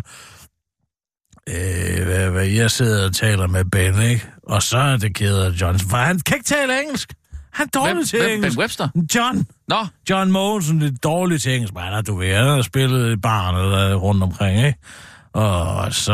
Øh, hvad, hvad, jeg sidder og taler med Ben, ikke? Og så er det ked af John. For han kan ikke tale engelsk. Han er dårlig Hvem, til hvem, engelsk. ben Webster? John. Nå, John Mogensen er dårlig til engelsk, har, du ved, han har spillet i barnet rundt omkring, ikke? Og så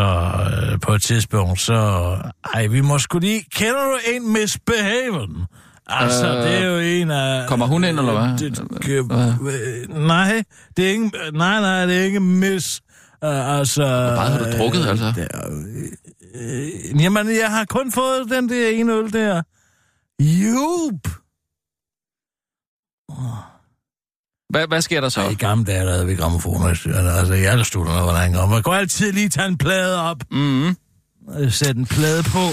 øh, på et tidspunkt, så... Ej, vi må sgu lige... Kender du en Miss Behaven? Altså, Øh, øh, det er jo en af... kommer hun ind, eller hvad? Det, det, nej, det er ikke... Nej, nej, det er ikke Miss... Uh, altså... Hvor meget har du drukket, altså? Det er, øh, jamen, jeg har kun fået den der ene øl der. Jup! hvad, hvad sker der så? I gamle dage, der havde vi gramofoner. Altså, i alle studierne, hvordan går. Man kunne altid lige tage en plade op. Mm-hmm. Øh, Sætte en plade på.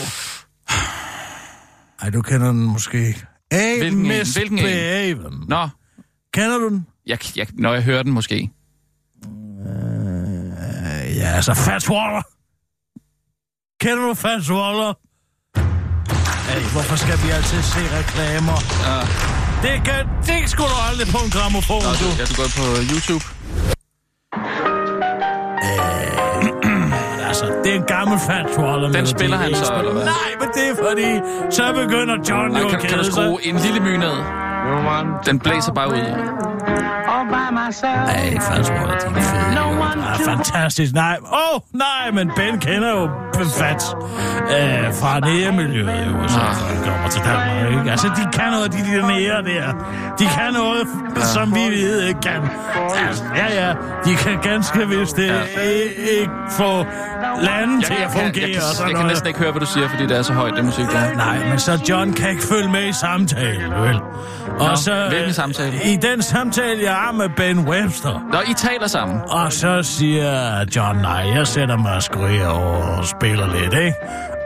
Ej, du kender den måske. Hey, Hvilken en? Miss Hvilken en? Nå, Kender du den? jeg, jeg, når jeg hører den måske. Øh, ja, altså Fats Waller. Kender du Fats Waller? Hey, hvorfor skal vi altid se reklamer? Ja. Det, kan, det skulle du aldrig på en gramofon, Nå, du. jeg du går på YouTube. (clears throat) Altså, det er en gammel Fats Waller. Den spiller han så, eller hvad? Nej, men det er fordi, så begynder John Ej, jo kan, kan du skrue en lille my ned? Den blæser bare ud. Ej, Waller, de er fede. No ah, fantastisk. Nej, åh, oh, nej, men Ben kender jo Fats øh, fra næremiljøet i USA, Ah. han kommer til Danmark, ikke? Altså, de kan noget, de der nære der. De kan noget, som vi ved ikke kan. Altså, ja, ja, de kan ganske vist det ikke få landet til at jeg, fungere. jeg, og jeg, sådan jeg kan noget. næsten ikke høre, hvad du siger, fordi det er så højt, det musik der. Nej, men så John kan ikke følge med i samtalen, vel? Og Nå, så, hvilken samtale? I den samtale, jeg har med Ben Webster. Nå, I taler sammen. Og så siger John, nej, jeg sætter mig og skriger og spiller lidt, ikke?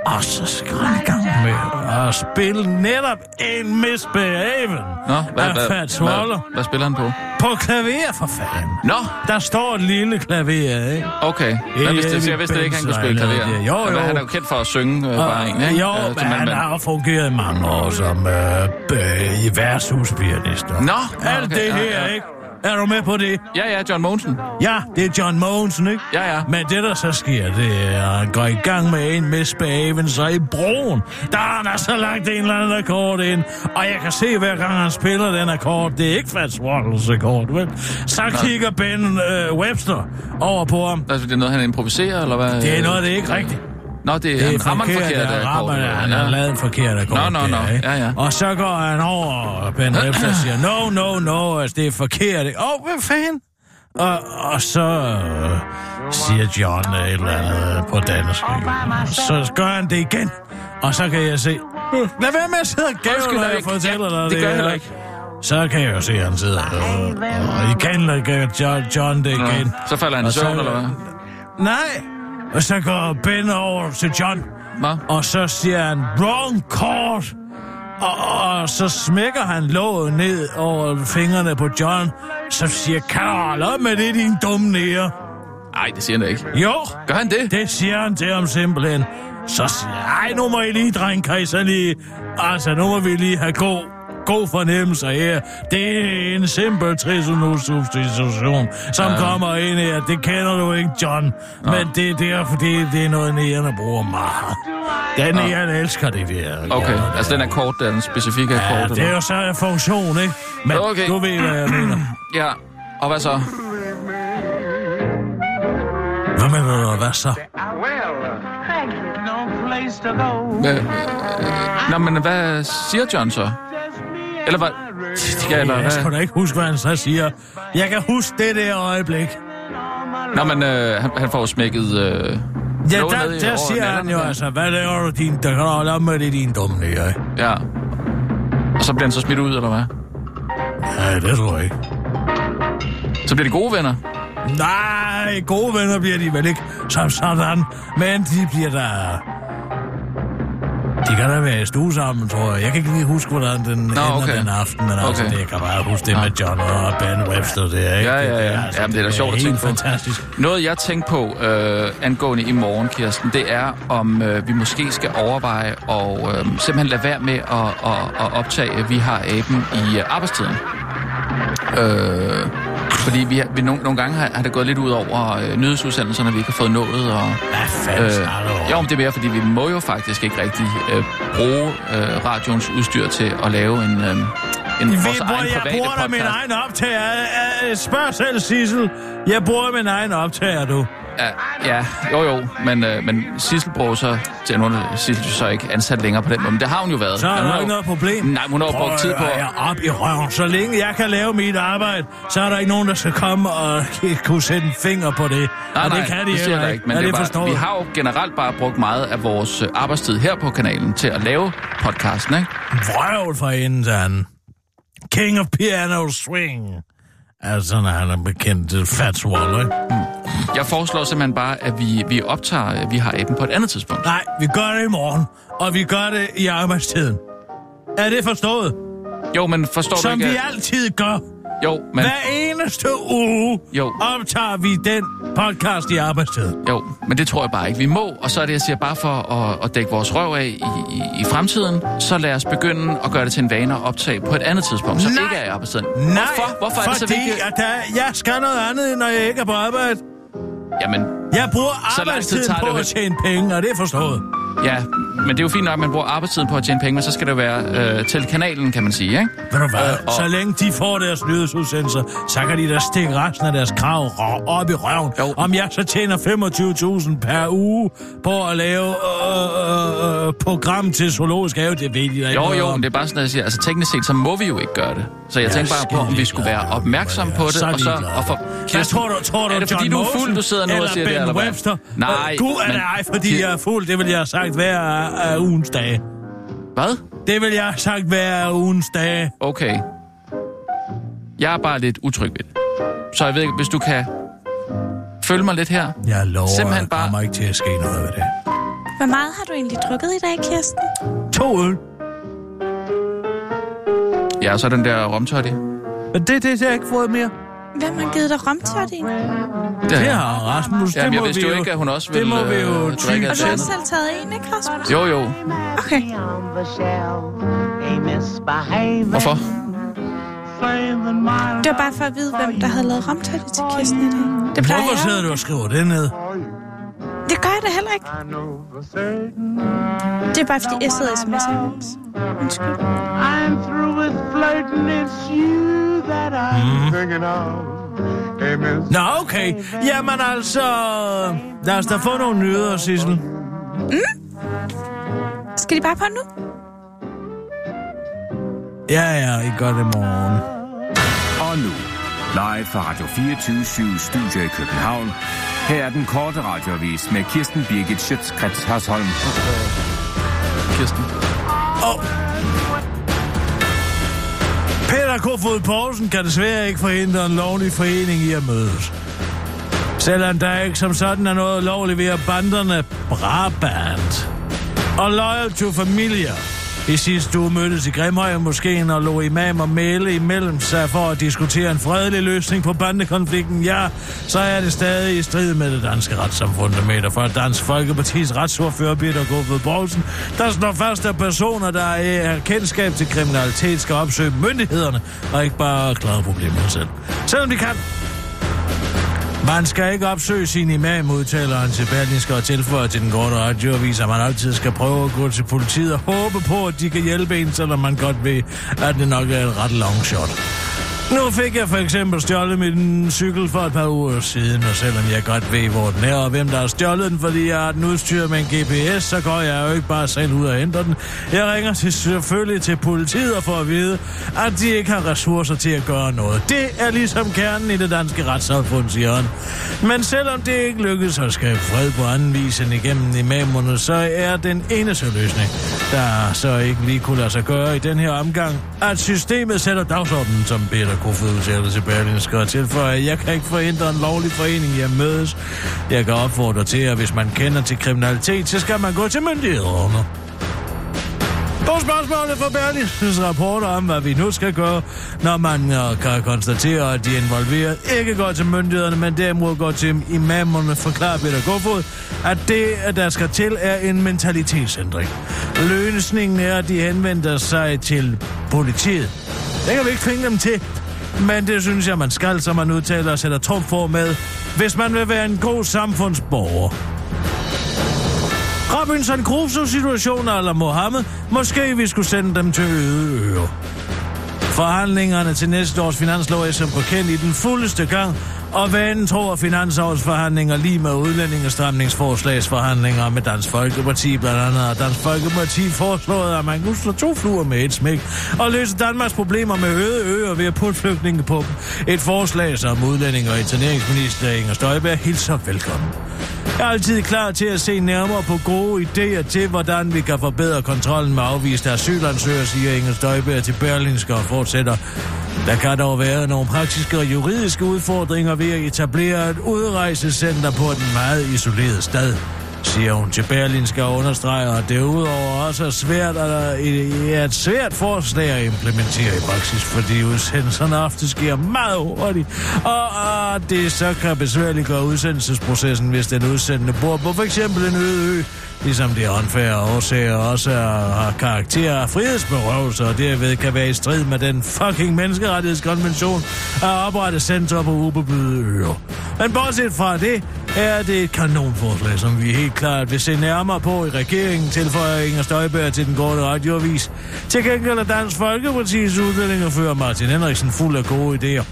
Og så skal han i gang med at spille netop en Miss Behaven Nå, hvad, hvad, hvad, hvad spiller han på? på klaver, for fanden. Nå, Der står et lille klaver, ikke? okay. Hvad vidste, Evig jeg vidste ikke, han kunne spille klaver. jo, jo. Men Han er jo kendt for at synge øh, bare en, ikke? Jo, Øh, men han har fungeret mange år som øh, i værtshuspianist. Nå, Alt okay, det ja, her, ja. ikke? Er du med på det? Ja, ja, John Monsen. Ja, det er John Mogensen, ikke? Ja, ja. Men det, der så sker, det er, at han går i gang med en med spaven, så i broen, der har han altså lagt en eller anden akkord ind. Og jeg kan se, hver gang han spiller den akkord, det er ikke Fats Waddles akkord, vel? Så kigger Ben øh, Webster over på ham. Altså, det er noget, han improviserer, eller hvad? Det er noget, det er ikke rigtigt. Nå, det, Det er han rammer forkert, forkert han rammer, akkord. han har lavet en forkert akkord. Nå, nå, nå. Ja, ja. Og så går han over, og Ben Webster og siger, no, no, no, altså det er forkert. Åh, oh, hvad fanden? Og, og så øh, siger John et eller andet på dansk. Så gør han det igen. Og så kan jeg se... Øh, Lad være med at sidde og gæve, når jeg fortæller ja, dig det gør jeg her. heller ikke. Så kan jeg jo se, at han sidder... Øh, og igen gør John, John det Nå, igen. Så falder han i Og søvn, eller hvad? Nej. Og så går Ben over til John. Nå, Og så siger han, wrong chord. Og, og så smækker han låget ned over fingrene på John. Så siger, kan du holde op med det, din dumme nære? nej, det siger han da ikke. Jo, Gør han det? det siger han til ham simpelthen. Så siger ej, nu må I lige, dreng, kan I så lige... Altså, nu må vi lige have god, god fornemmelse her. Det er en simpel trisonus-substitution, som Ja. kommer ind her. Det kender du ikke, John. Men det, er fordi, det er noget, nærende bruger meget. Den Ja. nære elsker det der. Okay, Ja, altså den akkord, der er den specifikke akkord. Ja, det eller? er jo så en funktion, ikke? Men Okay. du ved, hvad jeg mener. (clears throat) Ja, og hvad så? Hvad mener du, hvad så? Hvad, nå, men hvad siger John så? Eller hvad? Ja, eller Jeg skal da ikke huske, hvad han så siger. Jeg kan huske det der øjeblik. Nå, men øh, han, han får smækket... Øh, Ja, der, der over siger han jo der. altså, hvad laver du din, der kan du holde med det, din dumme nære? Ja. Og så bliver han så smidt ud, eller hvad? Nej, det tror jeg ikke. Så bliver de gode venner. Nej, gode venner bliver de vel ikke som sådan, men de bliver da... De kan da være i stue sammen, tror jeg. Jeg kan ikke lige huske, hvordan den Nå, ender okay. den aften, men altså, Okay. det jeg kan bare huske det med John og Ben Webster der, ikke? Ja, ja, Det, ja. er, altså, Jamen, det er da sjovt at tænke på. fantastisk. Noget, jeg tænkte på øh, angående i morgen, Kirsten, det er, om øh, vi måske skal overveje og øh, simpelthen lade være med at, at, at optage Vi har aben i øh, arbejdstiden. Øh, fordi vi, har, vi nogle, nogle gange har, har det gået lidt ud over øh, nyhedsudsendelserne, vi ikke har fået nået. Og, Hvad fanden øh, snakker jo, men det er mere, fordi vi må jo faktisk ikke rigtig øh, bruge øh, radioens udstyr til at lave en, øh, en vores bruger, egen jeg private bruger da min egen optager. Øh, Spørg selv, Sissel. Jeg bruger min egen optager, du. Ja, ja, jo jo, men, øh, men Sissel bruger så, til nu er Sissel så ikke ansat længere på den måde, men det har hun jo været. Så er der ikke noget problem. Nej, hun har jo Prøv brugt tid på... høre, op i røven. Så længe jeg kan lave mit arbejde, så er der ikke nogen, der skal komme og (laughs) kunne sætte en finger på det. Nej, og nej, det kan de det siger ikke. ikke, men er det er bare, forstået? vi har jo generelt bare brugt meget af vores øh, arbejdstid her på kanalen til at lave podcasten, ikke? Vrøvl for inden. King of Piano Swing. Altså, når han er bekendt til Fats Waller, ikke? Jeg foreslår simpelthen bare, at vi, vi optager Vi har aben på et andet tidspunkt. Nej, vi gør det i morgen, og vi gør det i arbejdstiden. Er det forstået? Jo, men forstår du Som ikke... vi at- altid gør. Jo, men... Hver eneste uge Jo. optager vi den podcast i arbejdstid. Jo, men det tror jeg bare ikke, vi må. Og så er det, jeg siger, bare for at, at dække vores røv af i, i, i fremtiden, så lad os begynde at gøre det til en vane at optage på et andet tidspunkt, som Nej. ikke er i arbejdstiden. Nej, Hvorfor? Hvorfor er det så fordi vigtigt? at der, jeg skal noget andet, når jeg ikke er på arbejde. Jamen, jeg bruger arbejdstiden tager på det at tjene penge, og det er forstået. ja, men det er jo fint nok, at man bruger arbejdstiden på at tjene penge, men så skal det være øh, til kanalen, kan man sige, ikke? Ved du hvad? Øh, Øh, og- Så længe de får deres nyhedsudsendelser, så kan de da stikke resten af deres krav op i røven. Jo. Om jeg så tjener 25.000 per uge på at lave øh, øh, program til zoologisk have, det ved de da ikke Jo, jo, men det er bare sådan, at jeg siger, altså teknisk set, så må vi jo ikke gøre det. Så jeg Jeg tænker er bare på, om vi skulle være opmærksom på det, og så... Og for, Hvad tror du, tror du, er det fordi, John du er fuld, du sidder nu og siger ben det, eller hvad? Webster? Nej, Øh, Gud er men- det ej, fordi jeg er fuld. Det vil jeg have sagt hver af ugens dage. Hvad? Det vil jeg have sagt hver af ugens dage. Okay. Jeg er bare lidt utryg ved det. Så jeg ved ikke, hvis du kan følge mig lidt her. Jeg lover, Simpelthen at der bare- kommer ikke til at ske noget ved det. Hvor meget har du egentlig drukket i dag, Kirsten? To øl. Ja, og så den der romtoddy. Men det, det, det har jeg ikke fået mere. Hvem har givet dig romtørt i? Det Det er har Rasmus. Jamen, jeg må vidste vi jo ikke, at hun også ville det må vi jo øh, drikke Og du har selv taget en, ikke, Rasmus? Jo, jo. Okay. Hvorfor? Det var bare for at vide, hvem der havde lavet romtørt til Kirsten i dag. Det plejer Hvorfor sidder du og skriver det ned? Det gør jeg da heller ikke. Det er bare fordi, jeg sidder i sms'er. Undskyld. I'm through with flirting, it's you that I'm thinking of. Hey, miss. Nå, okay. Jamen altså... Lad os da få nogle nyheder, Sissel. Skal de bare på nu? Ja, ja, I gør det morgen. Og nu, live fra Radio 24 Studio i København. Her er den korte radiovis med Kirsten Birgit Schøtzgrads Hasholm. Kirsten. Oh. Peter Kofod Poulsen kan desværre ikke forhindre en lovlig forening i at mødes. Selvom der ikke som sådan er noget lovligt ved at banderne Brabant og Loyal to Familia i sidste uge mødtes i Grimhøj Moskeen og lå imam og mæle imellem sig for at diskutere en fredelig løsning på bandekonflikten, ja, så er det stadig i strid med det danske retssamfundameter for Dansk Folkepartis retsordfører Peter Kofod Borgsen, der slår fast, at personer, der er kendskab til kriminalitet, skal opsøge myndighederne og ikke bare klare problemerne selv. Selvom de kan. Man skal ikke opsøge sin imam, udtaler han til Berlingske og tilføjer til den korte radioavis, at man altid skal prøve at gå til politiet og håbe på, at de kan hjælpe en, selvom man godt ved, at det nok er et ret long shot. Nu fik jeg for eksempel stjålet min cykel for et par uger siden, og selvom jeg godt ved, hvor den er, og hvem der har stjålet den, fordi jeg har den udstyret med en GPS, så går jeg jo ikke bare selv ud og henter den. Jeg ringer til, selvfølgelig til politiet og får at vide, at de ikke har ressourcer til at gøre noget. Det er ligesom kernen i det danske retssamfund, siger han. Men selvom det ikke lykkes at skabe fred på anden vis end igennem imamerne, så er den eneste løsning, der så ikke lige kunne lade sig gøre i den her omgang, at systemet sætter dagsordenen, som Peter Kofod udtaler til Berlinske og tilføjer, jeg kan ikke forhindre en lovlig forening i at mødes. Jeg kan opfordre til, at hvis man kender til kriminalitet, så skal man gå til myndighederne. På spørgsmålet fra Berlingskes rapport om, hvad vi nu skal gøre, når man øh, kan konstatere, at de involverede ikke går til myndighederne, men derimod går til imamerne, forklarer Peter Kofod, at det, der skal til, er en mentalitetsændring. Løsningen er, at de henvender sig til politiet. Det kan vi ikke tvinge dem til, men det synes jeg, man skal, som man udtaler og sætter trumf for med, hvis man vil være en god samfundsborger. Robinson Crusoe-situationer eller Mohammed, måske vi skulle sende dem til øde øer. Forhandlingerne til næste års finanslov er som bekendt i den fuldeste gang, og vanen tror finansårsforhandlinger lige med udlændingestramningsforslagsforhandlinger med Dansk Folkeparti blandt andet. Og Dansk Folkeparti foreslået, at man kunne slå to fluer med et smæk og løse Danmarks problemer med øde øer ved at putte flygtninge på dem. Et forslag, som udlænding og interneringsminister Inger Støjberg hilser velkommen. Jeg er altid klar til at se nærmere på gode idéer til, hvordan vi kan forbedre kontrollen med afviste asylansøgere, siger Inger Støjberg til Berlinske og fortsætter. Der kan dog være nogle praktiske og juridiske udfordringer ved at etablere et udrejsecenter på et meget isoleret sted siger hun til Berlinske og understreger, at det udover også er svært, at er et svært forslag at implementere i praksis, fordi udsendelserne ofte sker meget hurtigt, og at det så kan besværliggøre udsendelsesprocessen, hvis den udsendende bor på f.eks. en øde ø, ligesom det åndfærdige årsager også har karakter af frihedsberøvelse, og derved kan være i strid med den fucking menneskerettighedskonvention at oprette centre på ubeboede øer. Men bortset fra det, er det et kanonforslag, som vi helt klart vil se nærmere på i regeringen, tilføjer Inger Støjberg til den korte radioavis. Til gengæld er Dansk Folkeparti's udlændingefører Martin Henriksen fuld af gode idéer.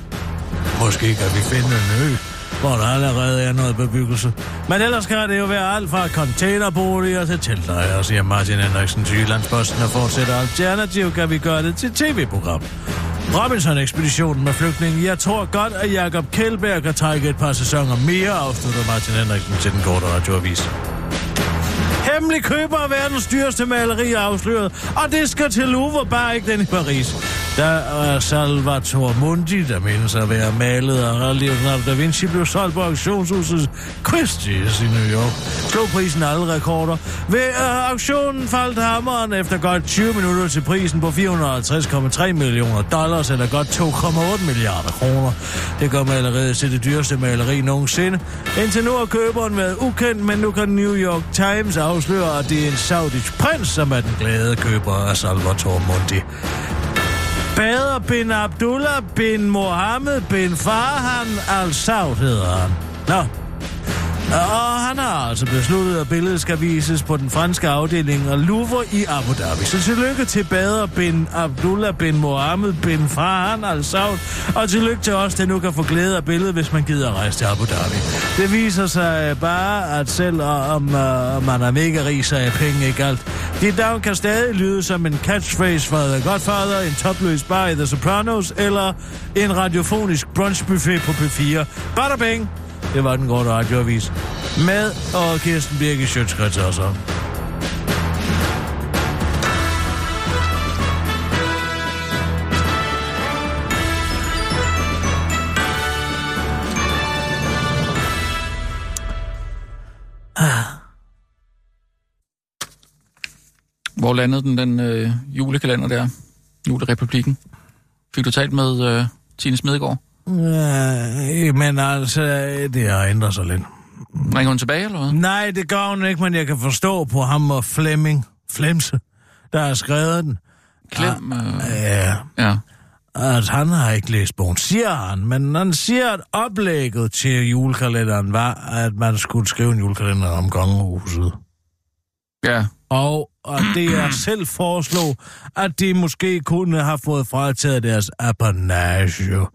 Måske kan vi finde en ø, hvor der allerede er noget bebyggelse. Men ellers kan det jo være alt fra containerboliger til teltlejre, siger Martin Henriksen til Jyllandsposten og fortsætter alternativ, kan vi gøre det til tv-program. Robinson-ekspeditionen med flygtningen. Jeg tror godt, at Jakob Kjellberg kan trække et par sæsoner mere, afslutter Martin Henriksen til den korte radioavis. Hemmelig køber af verdens dyreste maleri er afsløret, og det skal til Louvre, bare ikke den i Paris. Der er Salvatore Mundi, der mindes at være malet af Leonardo da Vinci, blev solgt på auktionshuset Christie's i New York. Slog prisen alle rekorder. Ved uh, auktionen faldt hammeren efter godt 20 minutter til prisen på 450,3 millioner dollars, eller godt 2,8 milliarder kroner. Det gør maleriet til det dyreste maleri nogensinde. Indtil nu har køberen været ukendt, men nu kan New York Times afsløre, at det er en saudisk prins, som er den glade køber af Salvatore Mundi. Bader bin Abdullah bin Mohammed bin Farhan al-Saud hedder han. Nå. Og han har altså besluttet, at billedet skal vises på den franske afdeling af Louvre i Abu Dhabi. Så tillykke til Bader bin Abdullah bin Mohammed bin Farhan al-Saud. Og tillykke til os, der nu kan få glæde af billedet, hvis man gider rejse til Abu Dhabi. Det viser sig bare, at selv om uh, man er mega rig, så er penge ikke alt. Dit navn kan stadig lyde som en catchphrase fra The Godfather, en topløs bar i The Sopranos, eller en radiofonisk brunchbuffet på P4. Bada bing! Det var den korte radioavis. Med og Kirsten Birke Sjøtskrets også. Hvor landede den, den øh, julekalender der? Julerepublikken. Fik du talt med øh, Tine Smedegaard? Øh, men altså, det har ændret sig lidt. Ringer hun tilbage, eller hvad? Nej, det gør hun ikke, men jeg kan forstå på ham og Flemming, Flemse, der har skrevet den. Klem, øh, Ja, ja. at han har ikke læst bogen, siger han. Men han siger, at oplægget til julekalenderen var, at man skulle skrive en julekalender om kongehuset. Ja, Og at det er (clears throat) selv foreslog, at de måske kunne have fået frataget deres apanage.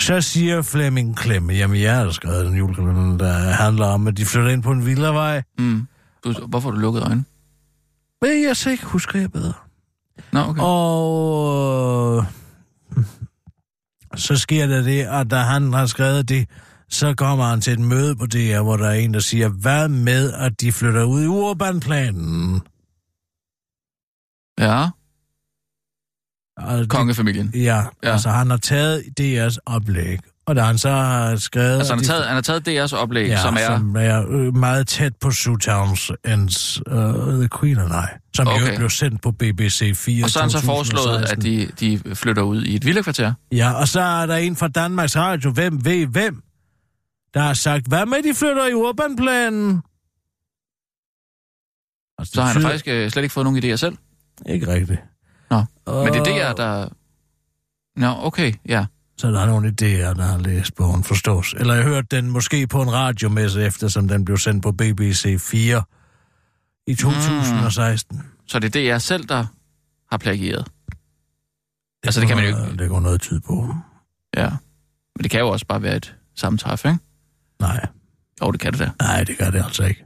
Så siger Flemming Klemme, jamen jeg har skrevet en julekalender, der handler om, at de flytter ind på en villavej. mm. du, hvorfor har du lukket øjnene? Men jeg så ikke husker jeg bedre. Nå, okay. Og øh, så sker der det, at da han har skrevet det, så kommer han til et møde på det her, hvor der er en, der siger, hvad med, at de flytter ud i urbanplanen? Ja, Og kongefamilien. Ja, Ja. altså han har taget DR's oplæg, og da han så har skrevet... Altså, han har taget, han har taget DR's oplæg, ja, som er... som er øh, meget tæt på Sue Townsends uh, The Queen and I, som okay. Jo blev sendt på BBC 4 Og så har han så foreslået, at de, de flytter ud i et villakvarter. Ja, og så er der en fra Danmarks Radio, hvem ved hvem, der har sagt, hvad med de flytter i urbanplanen? Altså, Så har han faktisk øh, slet ikke fået nogen idéer selv. Ikke rigtigt. Nå, Men det er Og- DR, der... Nå, okay, ja. Så der er nogle idéer, der har læst bogen, forstås. Eller jeg hørte den måske på en radiomesse, eftersom den blev sendt på BBC 4 i 2016. Så det er DR selv, der har plagieret. Altså, det kan man jo ikke- Det går noget tid på. Ja. Men det kan jo også bare være et sammentræf, ikke? Nej, Jo, det kan det da. nej, det gør det altså ikke.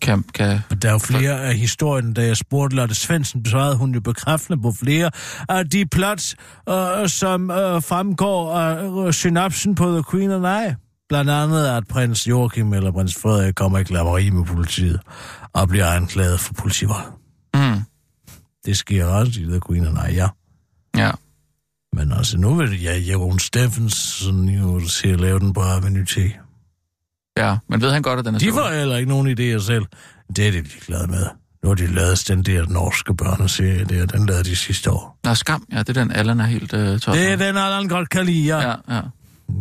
Kan, kan... Der er jo flere af historien, da jeg spurgte Lotte Svendsen, svarede hun jo bekræftende på flere af de plots, øh, som øh, fremgår af øh, synapsen på The Queen and I. Blandt andet, at prins Joachim eller prins Frederik kommer i klammeri med politiet og bliver anklaget for politivold. Mm, Det sker også i The Queen and I, ja. ja. Men altså, nu vil jeg, Jeroen Steffensen jo til at lave den på Avenue T. Ja, men ved han godt, at den er De får stjålet? heller ikke nogen idéer selv. Det er det, de er glade med. Nu har de lavet den der norske børneserie der, den lavede de sidste år. Nå, skam. Ja, det er den, Allan er helt øh, tosset. Det er den, Allan godt kan lide, ja. Ja, ja.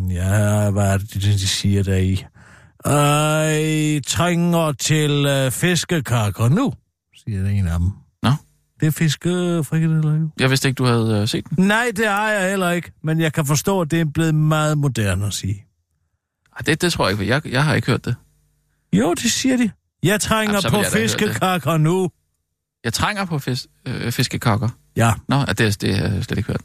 Ja, hvad er det, de siger der i? Øh, trænger til øh, fiskekakker nu, siger en af dem. Nå. Det er fiskefrikadeller jo. Jeg vidste ikke, du havde øh, set den. Nej, det har jeg heller ikke, men jeg kan forstå, at det er blevet meget moderne at sige. Ej, det, det tror jeg ikke, jeg, jeg har ikke hørt det. Jo, det siger de. Jeg trænger Jamen, på jeg fiskekakker nu. Jeg trænger på fis, øh, fiskekokker. Ja, Nå, det, det har jeg slet ikke hørt.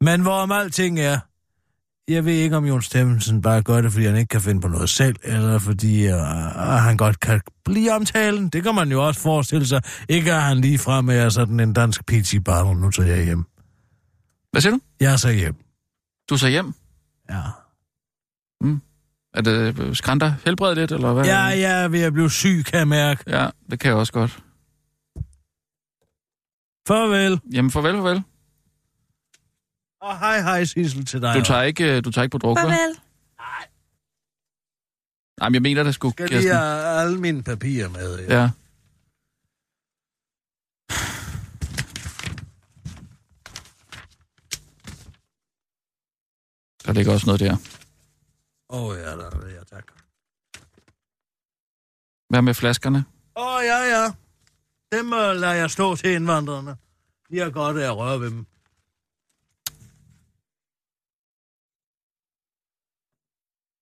men hvorom alting er, jeg ved ikke, om Jon Stemmensen bare gør det, fordi han ikke kan finde på noget selv, eller fordi uh, han godt kan blive omtalen. Det kan man jo også forestille sig. Ikke at han lige frem er sådan en dansk PT barn, nu tager jeg hjem. Hvad siger du? Jeg er så hjem. Du er så hjem. Ja. Er det skrænter helbredet lidt, eller hvad? Ja, er ved at blive syg, kan jeg mærke. Ja, det kan jeg også godt. Farvel. Jamen, farvel, farvel. Og hej, hej, Sissel, til dig. Du tager ikke, øh, du tager ikke på druk, vel? Farvel. Nej, men jeg mener det sgu, Skal lige have alle mine papirer med. Ja. Ja. Der ligger også noget der. Åh, oh, ja, der er ja, tak. Hvad med flaskerne? Åh, oh, ja, ja. Dem uh, lader jeg stå til indvandrerne. De har godt af at røre ved dem.